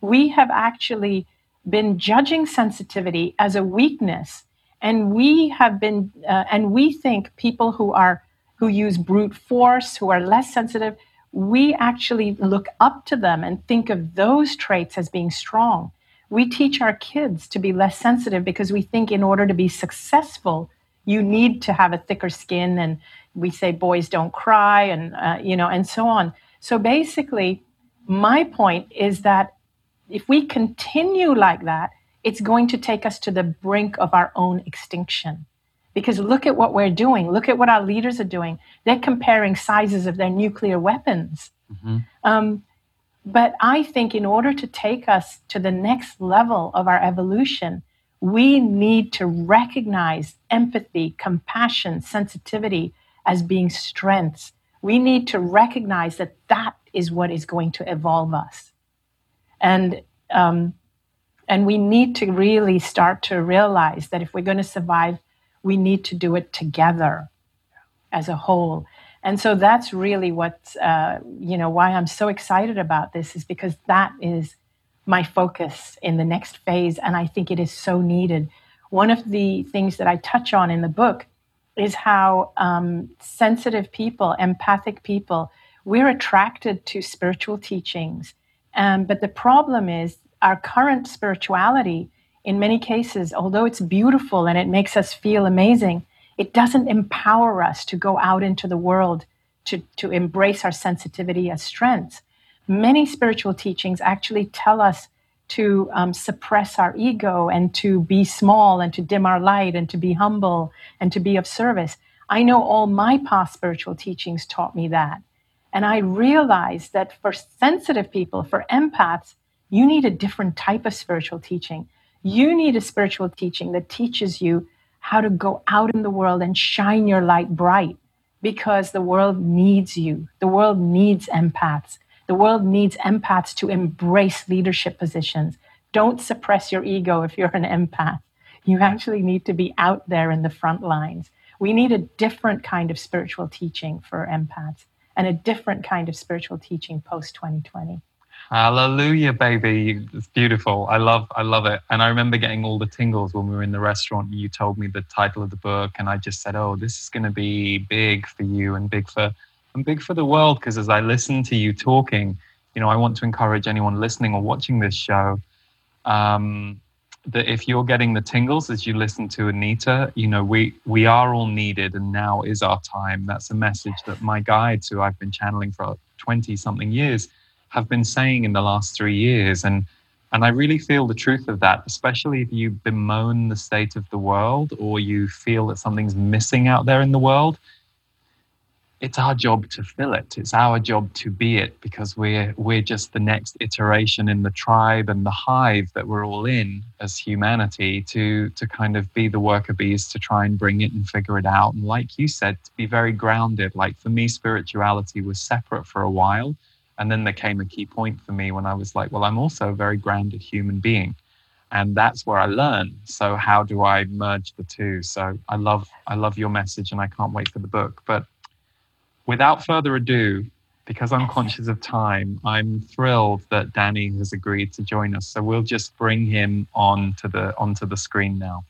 We have actually been judging sensitivity as a weakness, and we have been, uh, and we think people who are who use brute force, who are less sensitive, we actually look up to them and think of those traits as being strong. We teach our kids to be less sensitive because we think in order to be successful, you need to have a thicker skin, and we say boys don't cry, and uh, you know, and so on. So basically, my point is that if we continue like that, it's going to take us to the brink of our own extinction. Because look at what we're doing. Look at what our leaders are doing. They're comparing sizes of their nuclear weapons. Mm-hmm. Um, but I think in order to take us to the next level of our evolution, we need to recognize empathy, compassion, sensitivity as being strengths. We need to recognize that that is what is going to evolve us and um, and we need to really start to realize that if we're going to survive, we need to do it together as a whole. And so that's really what uh, you know why I'm so excited about this is because that is my focus in the next phase, and I think it is so needed. One of the things that I touch on in the book is how um, sensitive people, empathic people, we're attracted to spiritual teachings um, but the problem is our current spirituality, in many cases, although it's beautiful and it makes us feel amazing, It doesn't empower us to go out into the world to, to embrace our sensitivity as strengths. Many spiritual teachings actually tell us to um, suppress our ego and to be small and to dim our light and to be humble and to be of service. I know all my past spiritual teachings taught me that. And I realized that for sensitive people, for empaths, you need a different type of spiritual teaching. You need a spiritual teaching that teaches you how to go out in the world and shine your light bright because the world needs you. The world needs empaths. The world needs empaths to embrace leadership positions. Don't suppress your ego if you're an empath. You actually need to be out there in the front lines. We need a different kind of spiritual teaching for empaths and a different kind of spiritual teaching post 2020. Hallelujah, baby. It's beautiful. I love I love it. And I remember getting all the tingles when we were in the restaurant. And you told me the title of the book and I just said, "Oh, this is going to be big for you and big for and big for the world because as I listen to you talking, you know, I want to encourage anyone listening or watching this show um, that if you're getting the tingles as you listen to Anita, you know, we we are all needed, and now is our time. That's a message that my guides, who I've been channeling for twenty something years, have been saying in the last three years, and and I really feel the truth of that, especially if you bemoan the state of the world or you feel that something's missing out there in the world it's our job to fill it. It's our job to be it because we're we're just the next iteration in the tribe and the hive that we're all in as humanity to to kind of be the worker bees to try and bring it and figure it out. And like you said, to be very grounded. Like for me, spirituality was separate for a while. And then there came a key point for me when I was like, well, I'm also a very grounded human being. And that's where I learned. So how do I merge the two? So I love I love your message and I can't wait for the book. But without further ado, because I'm conscious of time, I'm thrilled that Danny has agreed to join us. So we'll just bring him on to the onto the screen now.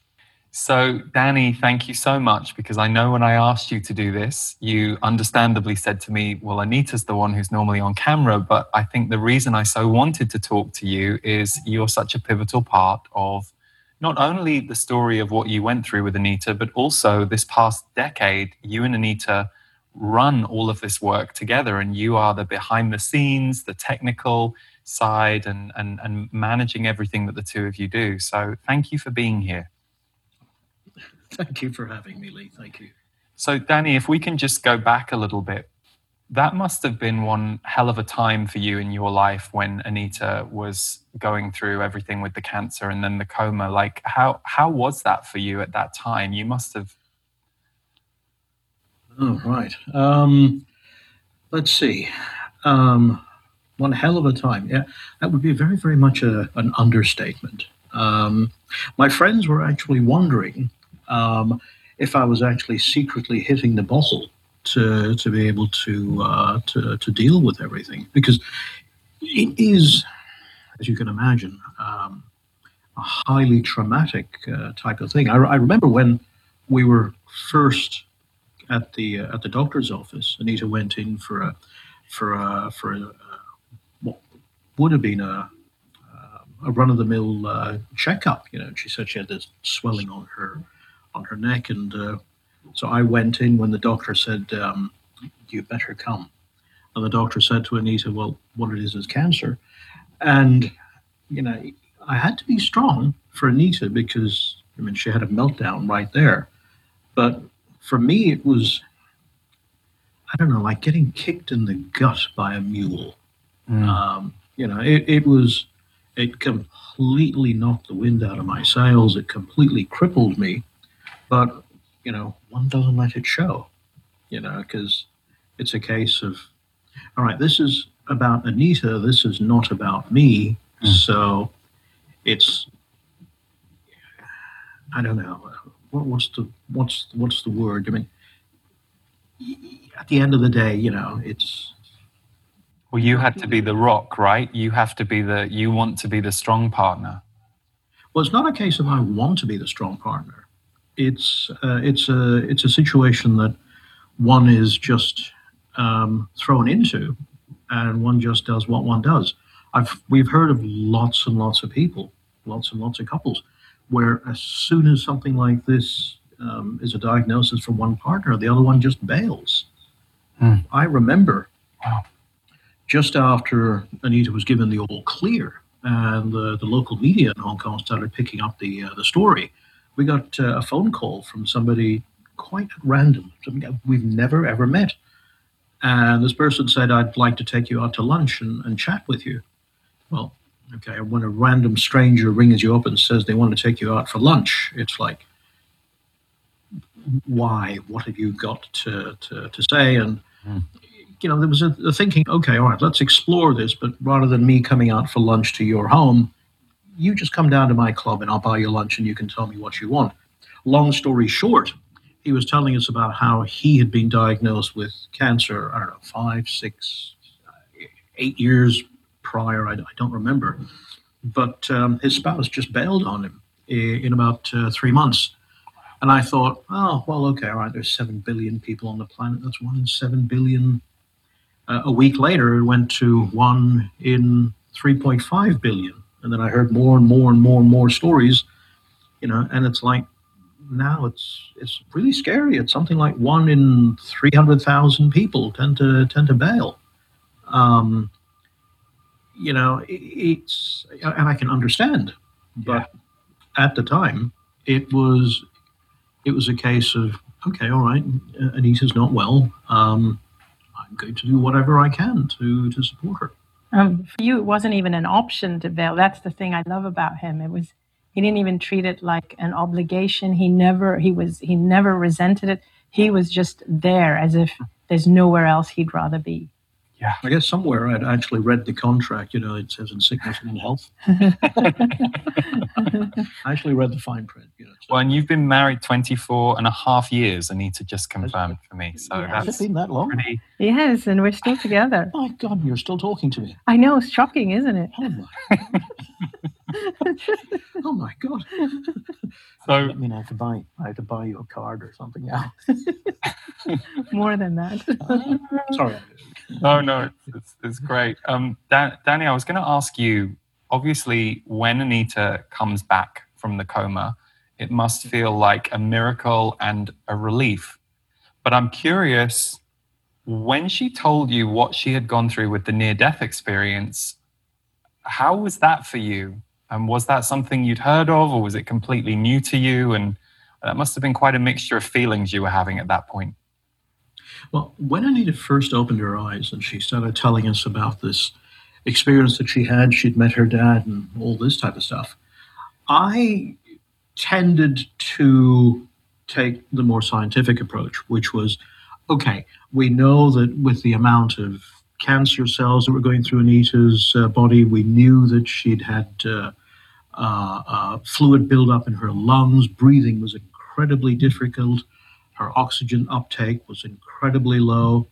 So Danny, thank you so much because I know when I asked you to do this, you understandably said to me, "Well, Anita's the one who's normally on camera, but I think the reason I so wanted to talk to you is you're such a pivotal part of not only the story of what you went through with Anita, but also this past decade, you and Anita run all of this work together and you are the behind the scenes the technical side and, and and managing everything that the two of you do. So thank you for being here. Thank you for having me lee. Thank you. So danny if we can just go back a little bit that must have been one hell of a time for you in your life when anita was going through everything with the cancer and then the coma. Like how how was that for you at that time? You must have Oh, right. Um, let's see. Um, one hell of a time. Yeah, that would be very, very much a, an understatement. Um, my friends were actually wondering um, if I was actually secretly hitting the bottle to to be able to uh, to to deal with everything because it is, as you can imagine, um, a highly traumatic uh, type of thing. I, I remember when we were first at the uh, at the doctor's office. Anita went in for a for a for a, what would have been a a run of the mill uh, checkup. You know, she said she had this swelling on her on her neck, and uh, so I went in when the doctor said, um, "You better come." And the doctor said to Anita, "Well, what it is is cancer," and you know, I had to be strong for Anita because I mean she had a meltdown right there, but for me, it was, I don't know, like getting kicked in the gut by a mule. Mm. Um, you know, it, it was, it completely knocked the wind out of my sails. It completely crippled me. But, you know, one doesn't let it show, you know, because it's a case of, all right, this is about Anita. This is not about me. Mm. So it's, I don't know what, what's the what's what's the word? I mean, at the end of the day, you know, it's. Well, you had to be the rock, right? You have to be the. You want to be the strong partner. Well, it's not a case of I want to be the strong partner. It's uh, it's a it's a situation that one is just um, thrown into, and one just does what one does. I've we've heard of lots and lots of people, lots and lots of couples where as soon as something like this um, is a diagnosis from one partner, the other one just bails. Hmm. I remember Wow. just after Anita was given the all clear and the, the local media in Hong Kong started picking up the, uh, the story, we got uh, a phone call from somebody quite at random, we've never ever met. And this person said, I'd like to take you out to lunch and, and chat with you. Well, okay, when a random stranger rings you up and says they want to take you out for lunch, it's like, why? What have you got to, to, to say? And, Mm. you know, there was a, a thinking, okay, all right, let's explore this, but rather than me coming out for lunch to your home, you just come down to my club and I'll buy you lunch and you can tell me what you want. Long story short, he was telling us about how he had been diagnosed with cancer, I don't know, five, six, eight years prior, I, I don't remember. But um, his spouse just bailed on him in about uh, three months. And I thought, oh, well, okay, all right, there's 7 billion people on the planet. That's one in 7 billion. Uh, a week later, it went to one in 3.5 billion. And then I heard more and more and more and more stories, you know, and it's like, now it's it's really scary. It's something like one in three hundred thousand people tend to tend to bail. Um, you know, it, it's and I can understand, but at the time, it was it was a case of okay, all right, Anita's not well. Um, I'm going to do whatever I can to to support her. Um, for you, it wasn't even an option to bail. That's the thing I love about him. It was he didn't even treat it like an obligation. He never he was he never resented it. He was just there as if there's nowhere else he'd rather be. I guess somewhere I'd actually read the contract. You know, it says in sickness and in health. I actually read the fine print. You know, so- Well, and you've been married 24 and a half years, Anita just confirmed for me. So Yeah. Has it that's been that long? pretty. yes, and we're still together. My God, you're still talking to me. I know, it's shocking, isn't it? Oh my. oh my God. So, I mean, I have to buy. I have to buy you a card or something now. More than that. Sorry. no, no, it's, it's, it's great. Um, Dan, Danny, I was going to ask you obviously, when Anita comes back from the coma, it must feel like a miracle and a relief. But I'm curious when she told you what she had gone through with the near death experience, how was that for you? And was that something you'd heard of, or was it completely new to you? And that must have been quite a mixture of feelings you were having at that point. Well, when Anita first opened her eyes and she started telling us about this experience that she had, she'd met her dad and all this type of stuff, I tended to take the more scientific approach, which was okay, we know that with the amount of cancer cells that were going through Anita's uh, body, we knew that she'd had uh, uh, uh, fluid buildup in her lungs, breathing was incredibly difficult her oxygen uptake was incredibly low.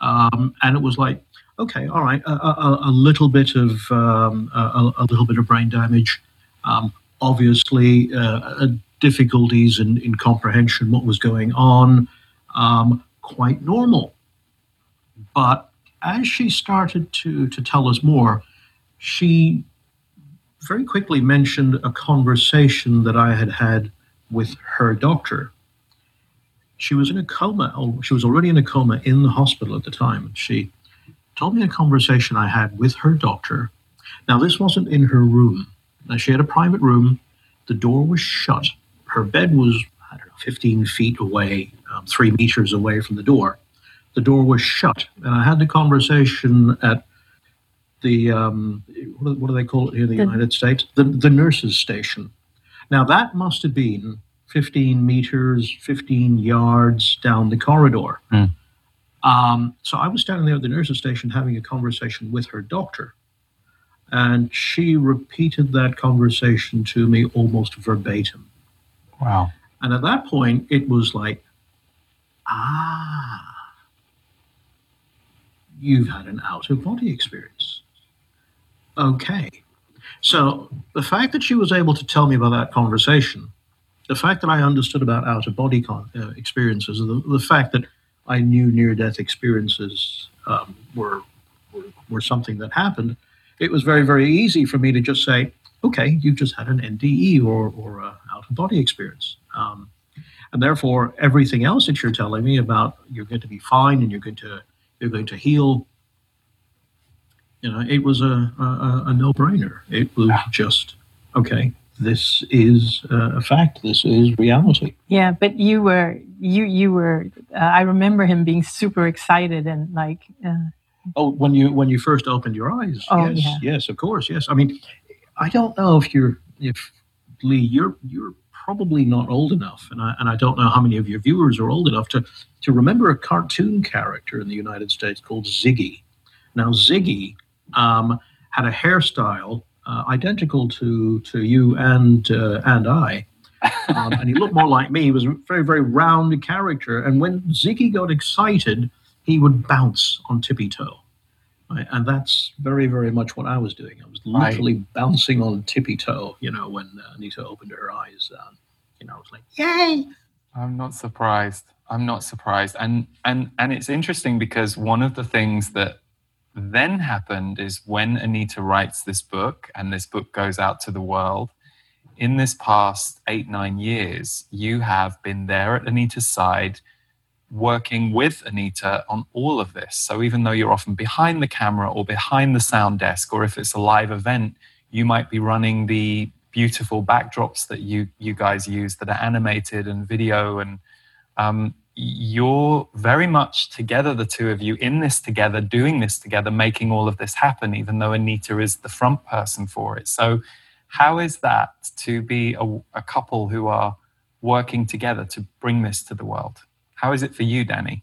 Um, and it was like, okay, all right, a, a, a little bit of um, a, a, little bit of brain damage. Um, obviously, uh, difficulties in, in comprehension what was going on. Um, quite normal. But as she started to to tell us more, she very quickly mentioned a conversation that I had had with her doctor she was in a coma. She was already in a coma in the hospital at the time. She told me a conversation I had with her doctor. Now, this wasn't in her room. Now, she had a private room. The door was shut. Her bed was, I don't know, 15 feet away, um, three meters away from the door. The door was shut. And I had the conversation at the, um, what, do, what do they call it here in the, The- United States? The, the nurse's station. Now, that must have been 15 meters, 15 yards down the corridor. Hmm. Um, so I was standing there at the nurse's station having a conversation with her doctor. And she repeated that conversation to me almost verbatim. Wow. And at that point, it was like, ah, you've had an out of body experience. Okay. So the fact that she was able to tell me about that conversation, the fact that I understood about out of body con- uh, experiences, the, the fact that I knew near death experiences um, were, were were something that happened, it was very very easy for me to just say, okay, you've just had an NDE or or out of body experience. Um, and therefore everything else that you're telling me about you're going to be fine and you're going to you're going to heal. You know, it was a a, a no brainer. It was just okay. This is a fact. This is reality. Yeah, but you were you you were. Uh, I remember him being super excited and like. Uh, oh, when you when you first opened your eyes. Oh, yes, yeah. yes, of course, yes. I mean, I don't know if you're if Lee, you're you're probably not old enough, and I and I don't know how many of your viewers are old enough to to remember a cartoon character in the United States called Ziggy. Now, Ziggy um, had a hairstyle uh, identical to to you and uh, and I. Um, and he looked more like me. He was a very, very round character. And when Ziggy got excited, he would bounce on tippy toe. Right? And that's very, very much what I was doing. I was literally right. bouncing on tippy toe, you know, when uh, Anita opened her eyes. Um, you know, I was like, yay! I'm not surprised. I'm not surprised. And and and it's interesting because one of the things that then happened is when Anita writes this book and this book goes out to the world, in this past eight, nine years, you have been there at Anita's side, working with Anita on all of this. So even though you're often behind the camera or behind the sound desk, or if it's a live event, you might be running the beautiful backdrops that you you guys use that are animated and video and um, you're very much together, the two of you, in this together, doing this together, making all of this happen, even though Anita is the front person for it. So, how is that to be a, a couple who are working together to bring this to the world? How is it for you, Danny?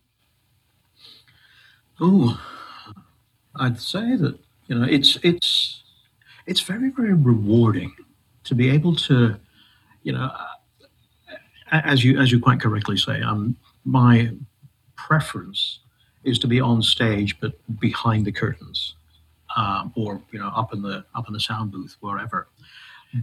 Oh, I'd say that you know it's it's it's very very rewarding to be able to, you know, as you as you quite correctly say, um, my preference is to be on stage, but behind the curtains, um, or you know, up in the up in the sound booth, wherever.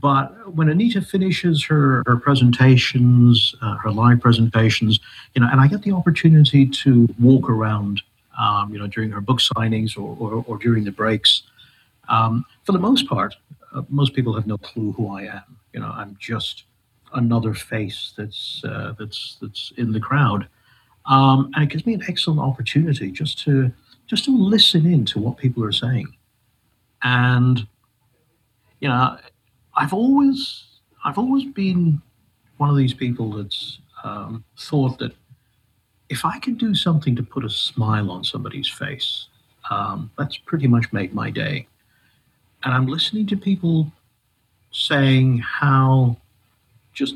But when Anita finishes her, her presentations, uh, her live presentations, you know, and I get the opportunity to walk around, um, you know, during her book signings or, or, or during the breaks, um, for the most part, uh, most people have no clue who I am. You know, I'm just another face that's uh, that's that's in the crowd, um, and it gives me an excellent opportunity just to just to listen in to what people are saying, and you know, I've always I've always been one of these people that's um, thought that if I can do something to put a smile on somebody's face, um, that's pretty much made my day. And I'm listening to people saying how just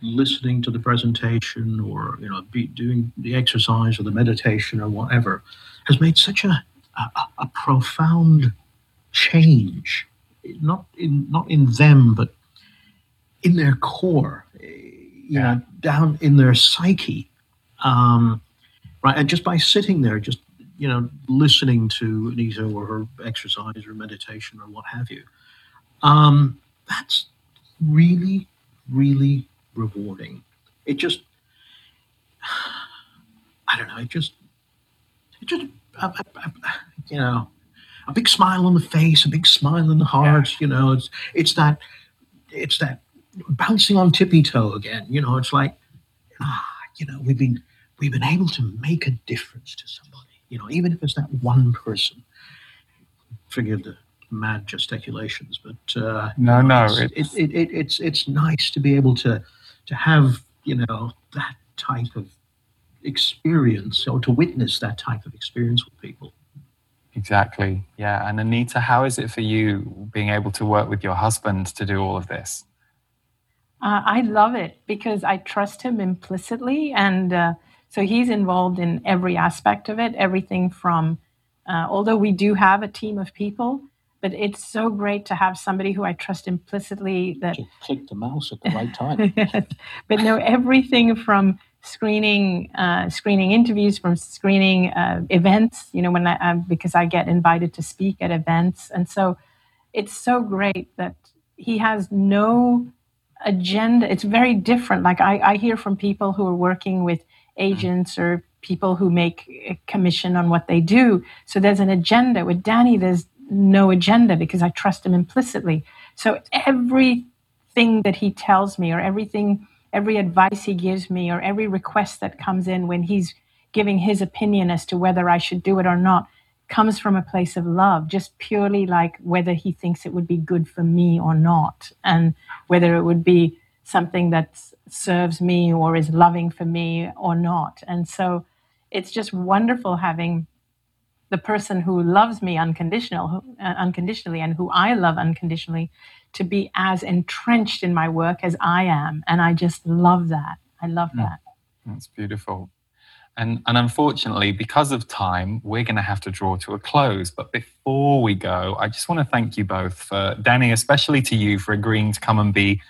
listening to the presentation or you know doing the exercise or the meditation or whatever has made such a, a, a profound change not in not in them but in their core you yeah. know down in their psyche um, right and just by sitting there just you know listening to Anita or her exercise or meditation or what have you um, that's really really rewarding. It just, I don't know, it just, it just, uh, uh, uh, you know, a big smile on the face, a big smile in the heart. You know, it's it's that, it's that bouncing on tippy toe again. You know, it's like, ah, you know, we've been we've been able to make a difference to somebody. You know, even if it's that one person. Forgive the mad gesticulations, but uh, no, no, it's, it, it, it, it's it's nice to be able to to have you know that type of experience or to witness that type of experience with people. Exactly. Yeah. And Anita, how is it for you being able to work with your husband to do all of this? Uh, I love it because I trust him implicitly. And uh, so he's involved in every aspect of it, everything from, uh, although we do have a team of people, but it's so great to have somebody who I trust implicitly that Just click the mouse at the right time. yes. But no, everything from screening uh, screening interviews, from screening uh, events. You know, when I uh, because I get invited to speak at events, and so it's so great that he has no agenda. It's very different. Like I, I hear from people who are working with agents or people who make a commission on what they do. So there's an agenda. With Danny, there's no agenda because I trust him implicitly. So everything that he tells me or everything every advice he gives me or every request that comes in when he's giving his opinion as to whether I should do it or not comes from a place of love, just purely like whether he thinks it would be good for me or not, and whether it would be something that serves me or is loving for me or not. And so it's just wonderful having the person who loves me unconditional, uh, unconditionally and who I love unconditionally to be as entrenched in my work as I am. And I just love that. I love mm. that. That's beautiful. And, and unfortunately, because of time, we're going to have to draw to a close. But before we go, I just want to thank you both for, Danny, especially to you for agreeing to come and be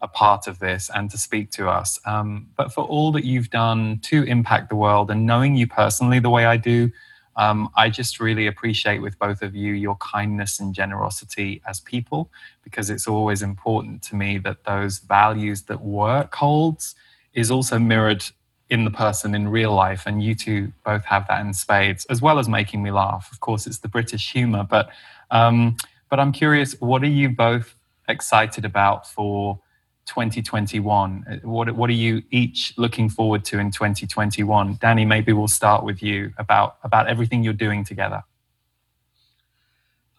a part of this and to speak to us. Um, but for all that you've done to impact the world and knowing you personally the way I do, um, I just really appreciate with both of you your kindness and generosity as people, because it's always important to me that those values that work holds is also mirrored in the person in real life. And you two both have that in spades, as well as making me laugh. Of course, it's the British humor, but um, but I'm curious, what are you both excited about for 2021? What what are you each looking forward to in 2021? Danny, maybe we'll start with you about about everything you're doing together.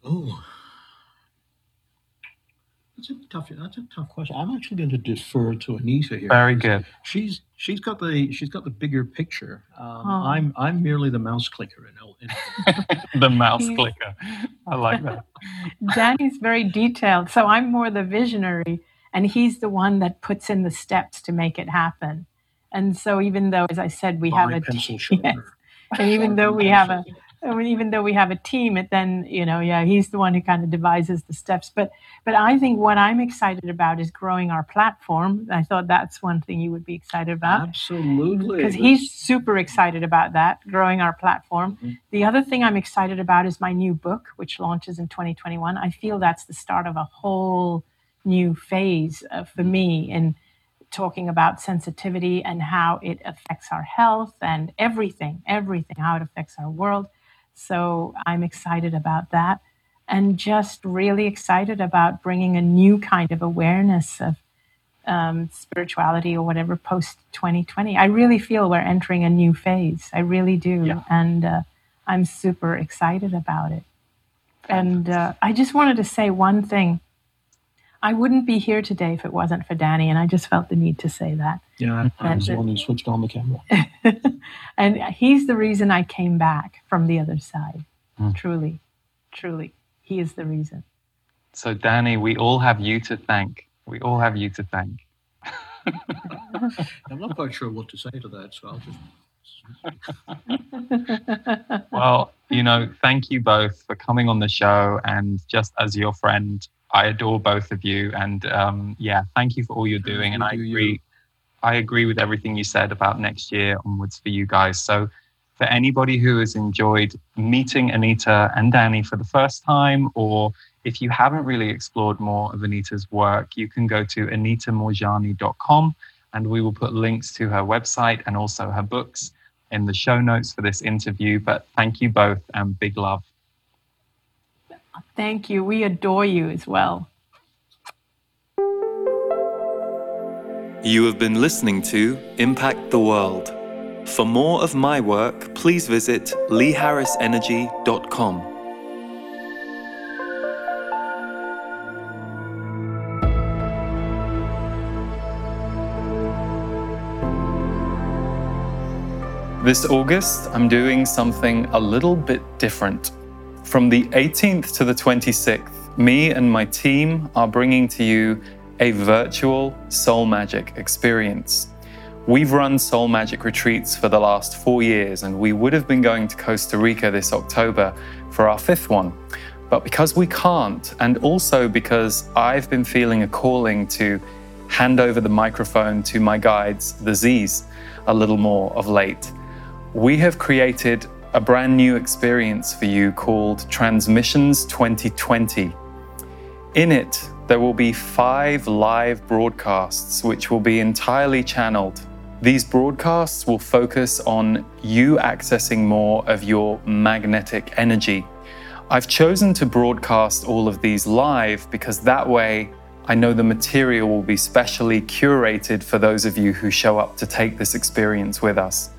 Oh, that's a tough. That's a tough question. I'm actually going to defer to Anita here. Very good. She's she's got the she's got the bigger picture. Um, oh. I'm I'm merely the mouse clicker. In, in the mouse clicker. I like that. Danny's very detailed, so I'm more the visionary, and he's the one that puts in the steps to make it happen. And so, even though, as I said, we have a pencil yes, and even though we have a I mean, even though we have a team, it then you know, yeah, he's the one who kind of devises the steps. But but I think what I'm excited about is growing our platform. I thought that's one thing you would be excited about. Absolutely, because he's super excited about that, growing our platform. Mm-hmm. The other thing I'm excited about is my new book, which launches in 2021. I feel that's the start of a whole new phase uh, for me in talking about sensitivity and how it affects our health and everything, everything, how it affects our world. So I'm excited about that and just really excited about bringing a new kind of awareness of um, spirituality or whatever post 2020. I really feel we're entering a new phase. I really do. Yeah. And uh, I'm super excited about it. And uh, I just wanted to say one thing I wouldn't be here today if it wasn't for Danny, and I just felt the need to say that. Yeah, I was the one who switched on the camera. and he's the reason I came back from the other side. Mm. Truly, truly, he is the reason. So, Danny, we all have you to thank. We all have you to thank. I'm not quite sure what to say to that, so I'll just. well, you know, thank you both for coming on the show and just as your friend I adore both of you, and um, yeah, thank you for all you're doing. And I agree, I agree with everything you said about next year onwards for you guys. So, for anybody who has enjoyed meeting Anita and Danny for the first time, or if you haven't really explored more of Anita's work, you can go to anitamoorjani.com, and we will put links to her website and also her books in the show notes for this interview. But thank you both, and big love. Thank you. We adore you as well. You have been listening to Impact the World. For more of my work, please visit leeharrisenergy.com. This August, I'm doing something a little bit different. From the 18th to the 26th, me and my team are bringing to you a virtual Soul Magic experience. We've run Soul Magic retreats for the last four years, and we would have been going to Costa Rica this October for our fifth one. But because we can't, and also because I've been feeling a calling to hand over the microphone to my guides, the Z's, a little more of late, we have created a brand new experience for you called Transmissions 2020. In it, there will be five live broadcasts which will be entirely channeled. These broadcasts will focus on you accessing more of your magnetic energy. I've chosen to broadcast all of these live because that way I know the material will be specially curated for those of you who show up to take this experience with us.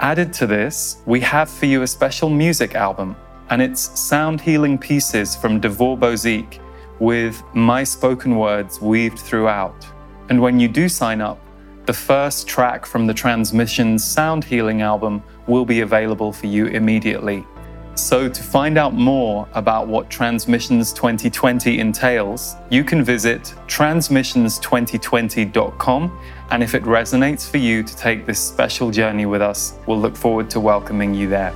Added to this, we have for you a special music album, and it's sound healing pieces from Devor Bozik with my spoken words weaved throughout. And when you do sign up, the first track from the Transmissions Sound Healing album will be available for you immediately. So, to find out more about what Transmissions 2020 entails, you can visit transmissions2020.com. And if it resonates for you to take this special journey with us, we'll look forward to welcoming you there.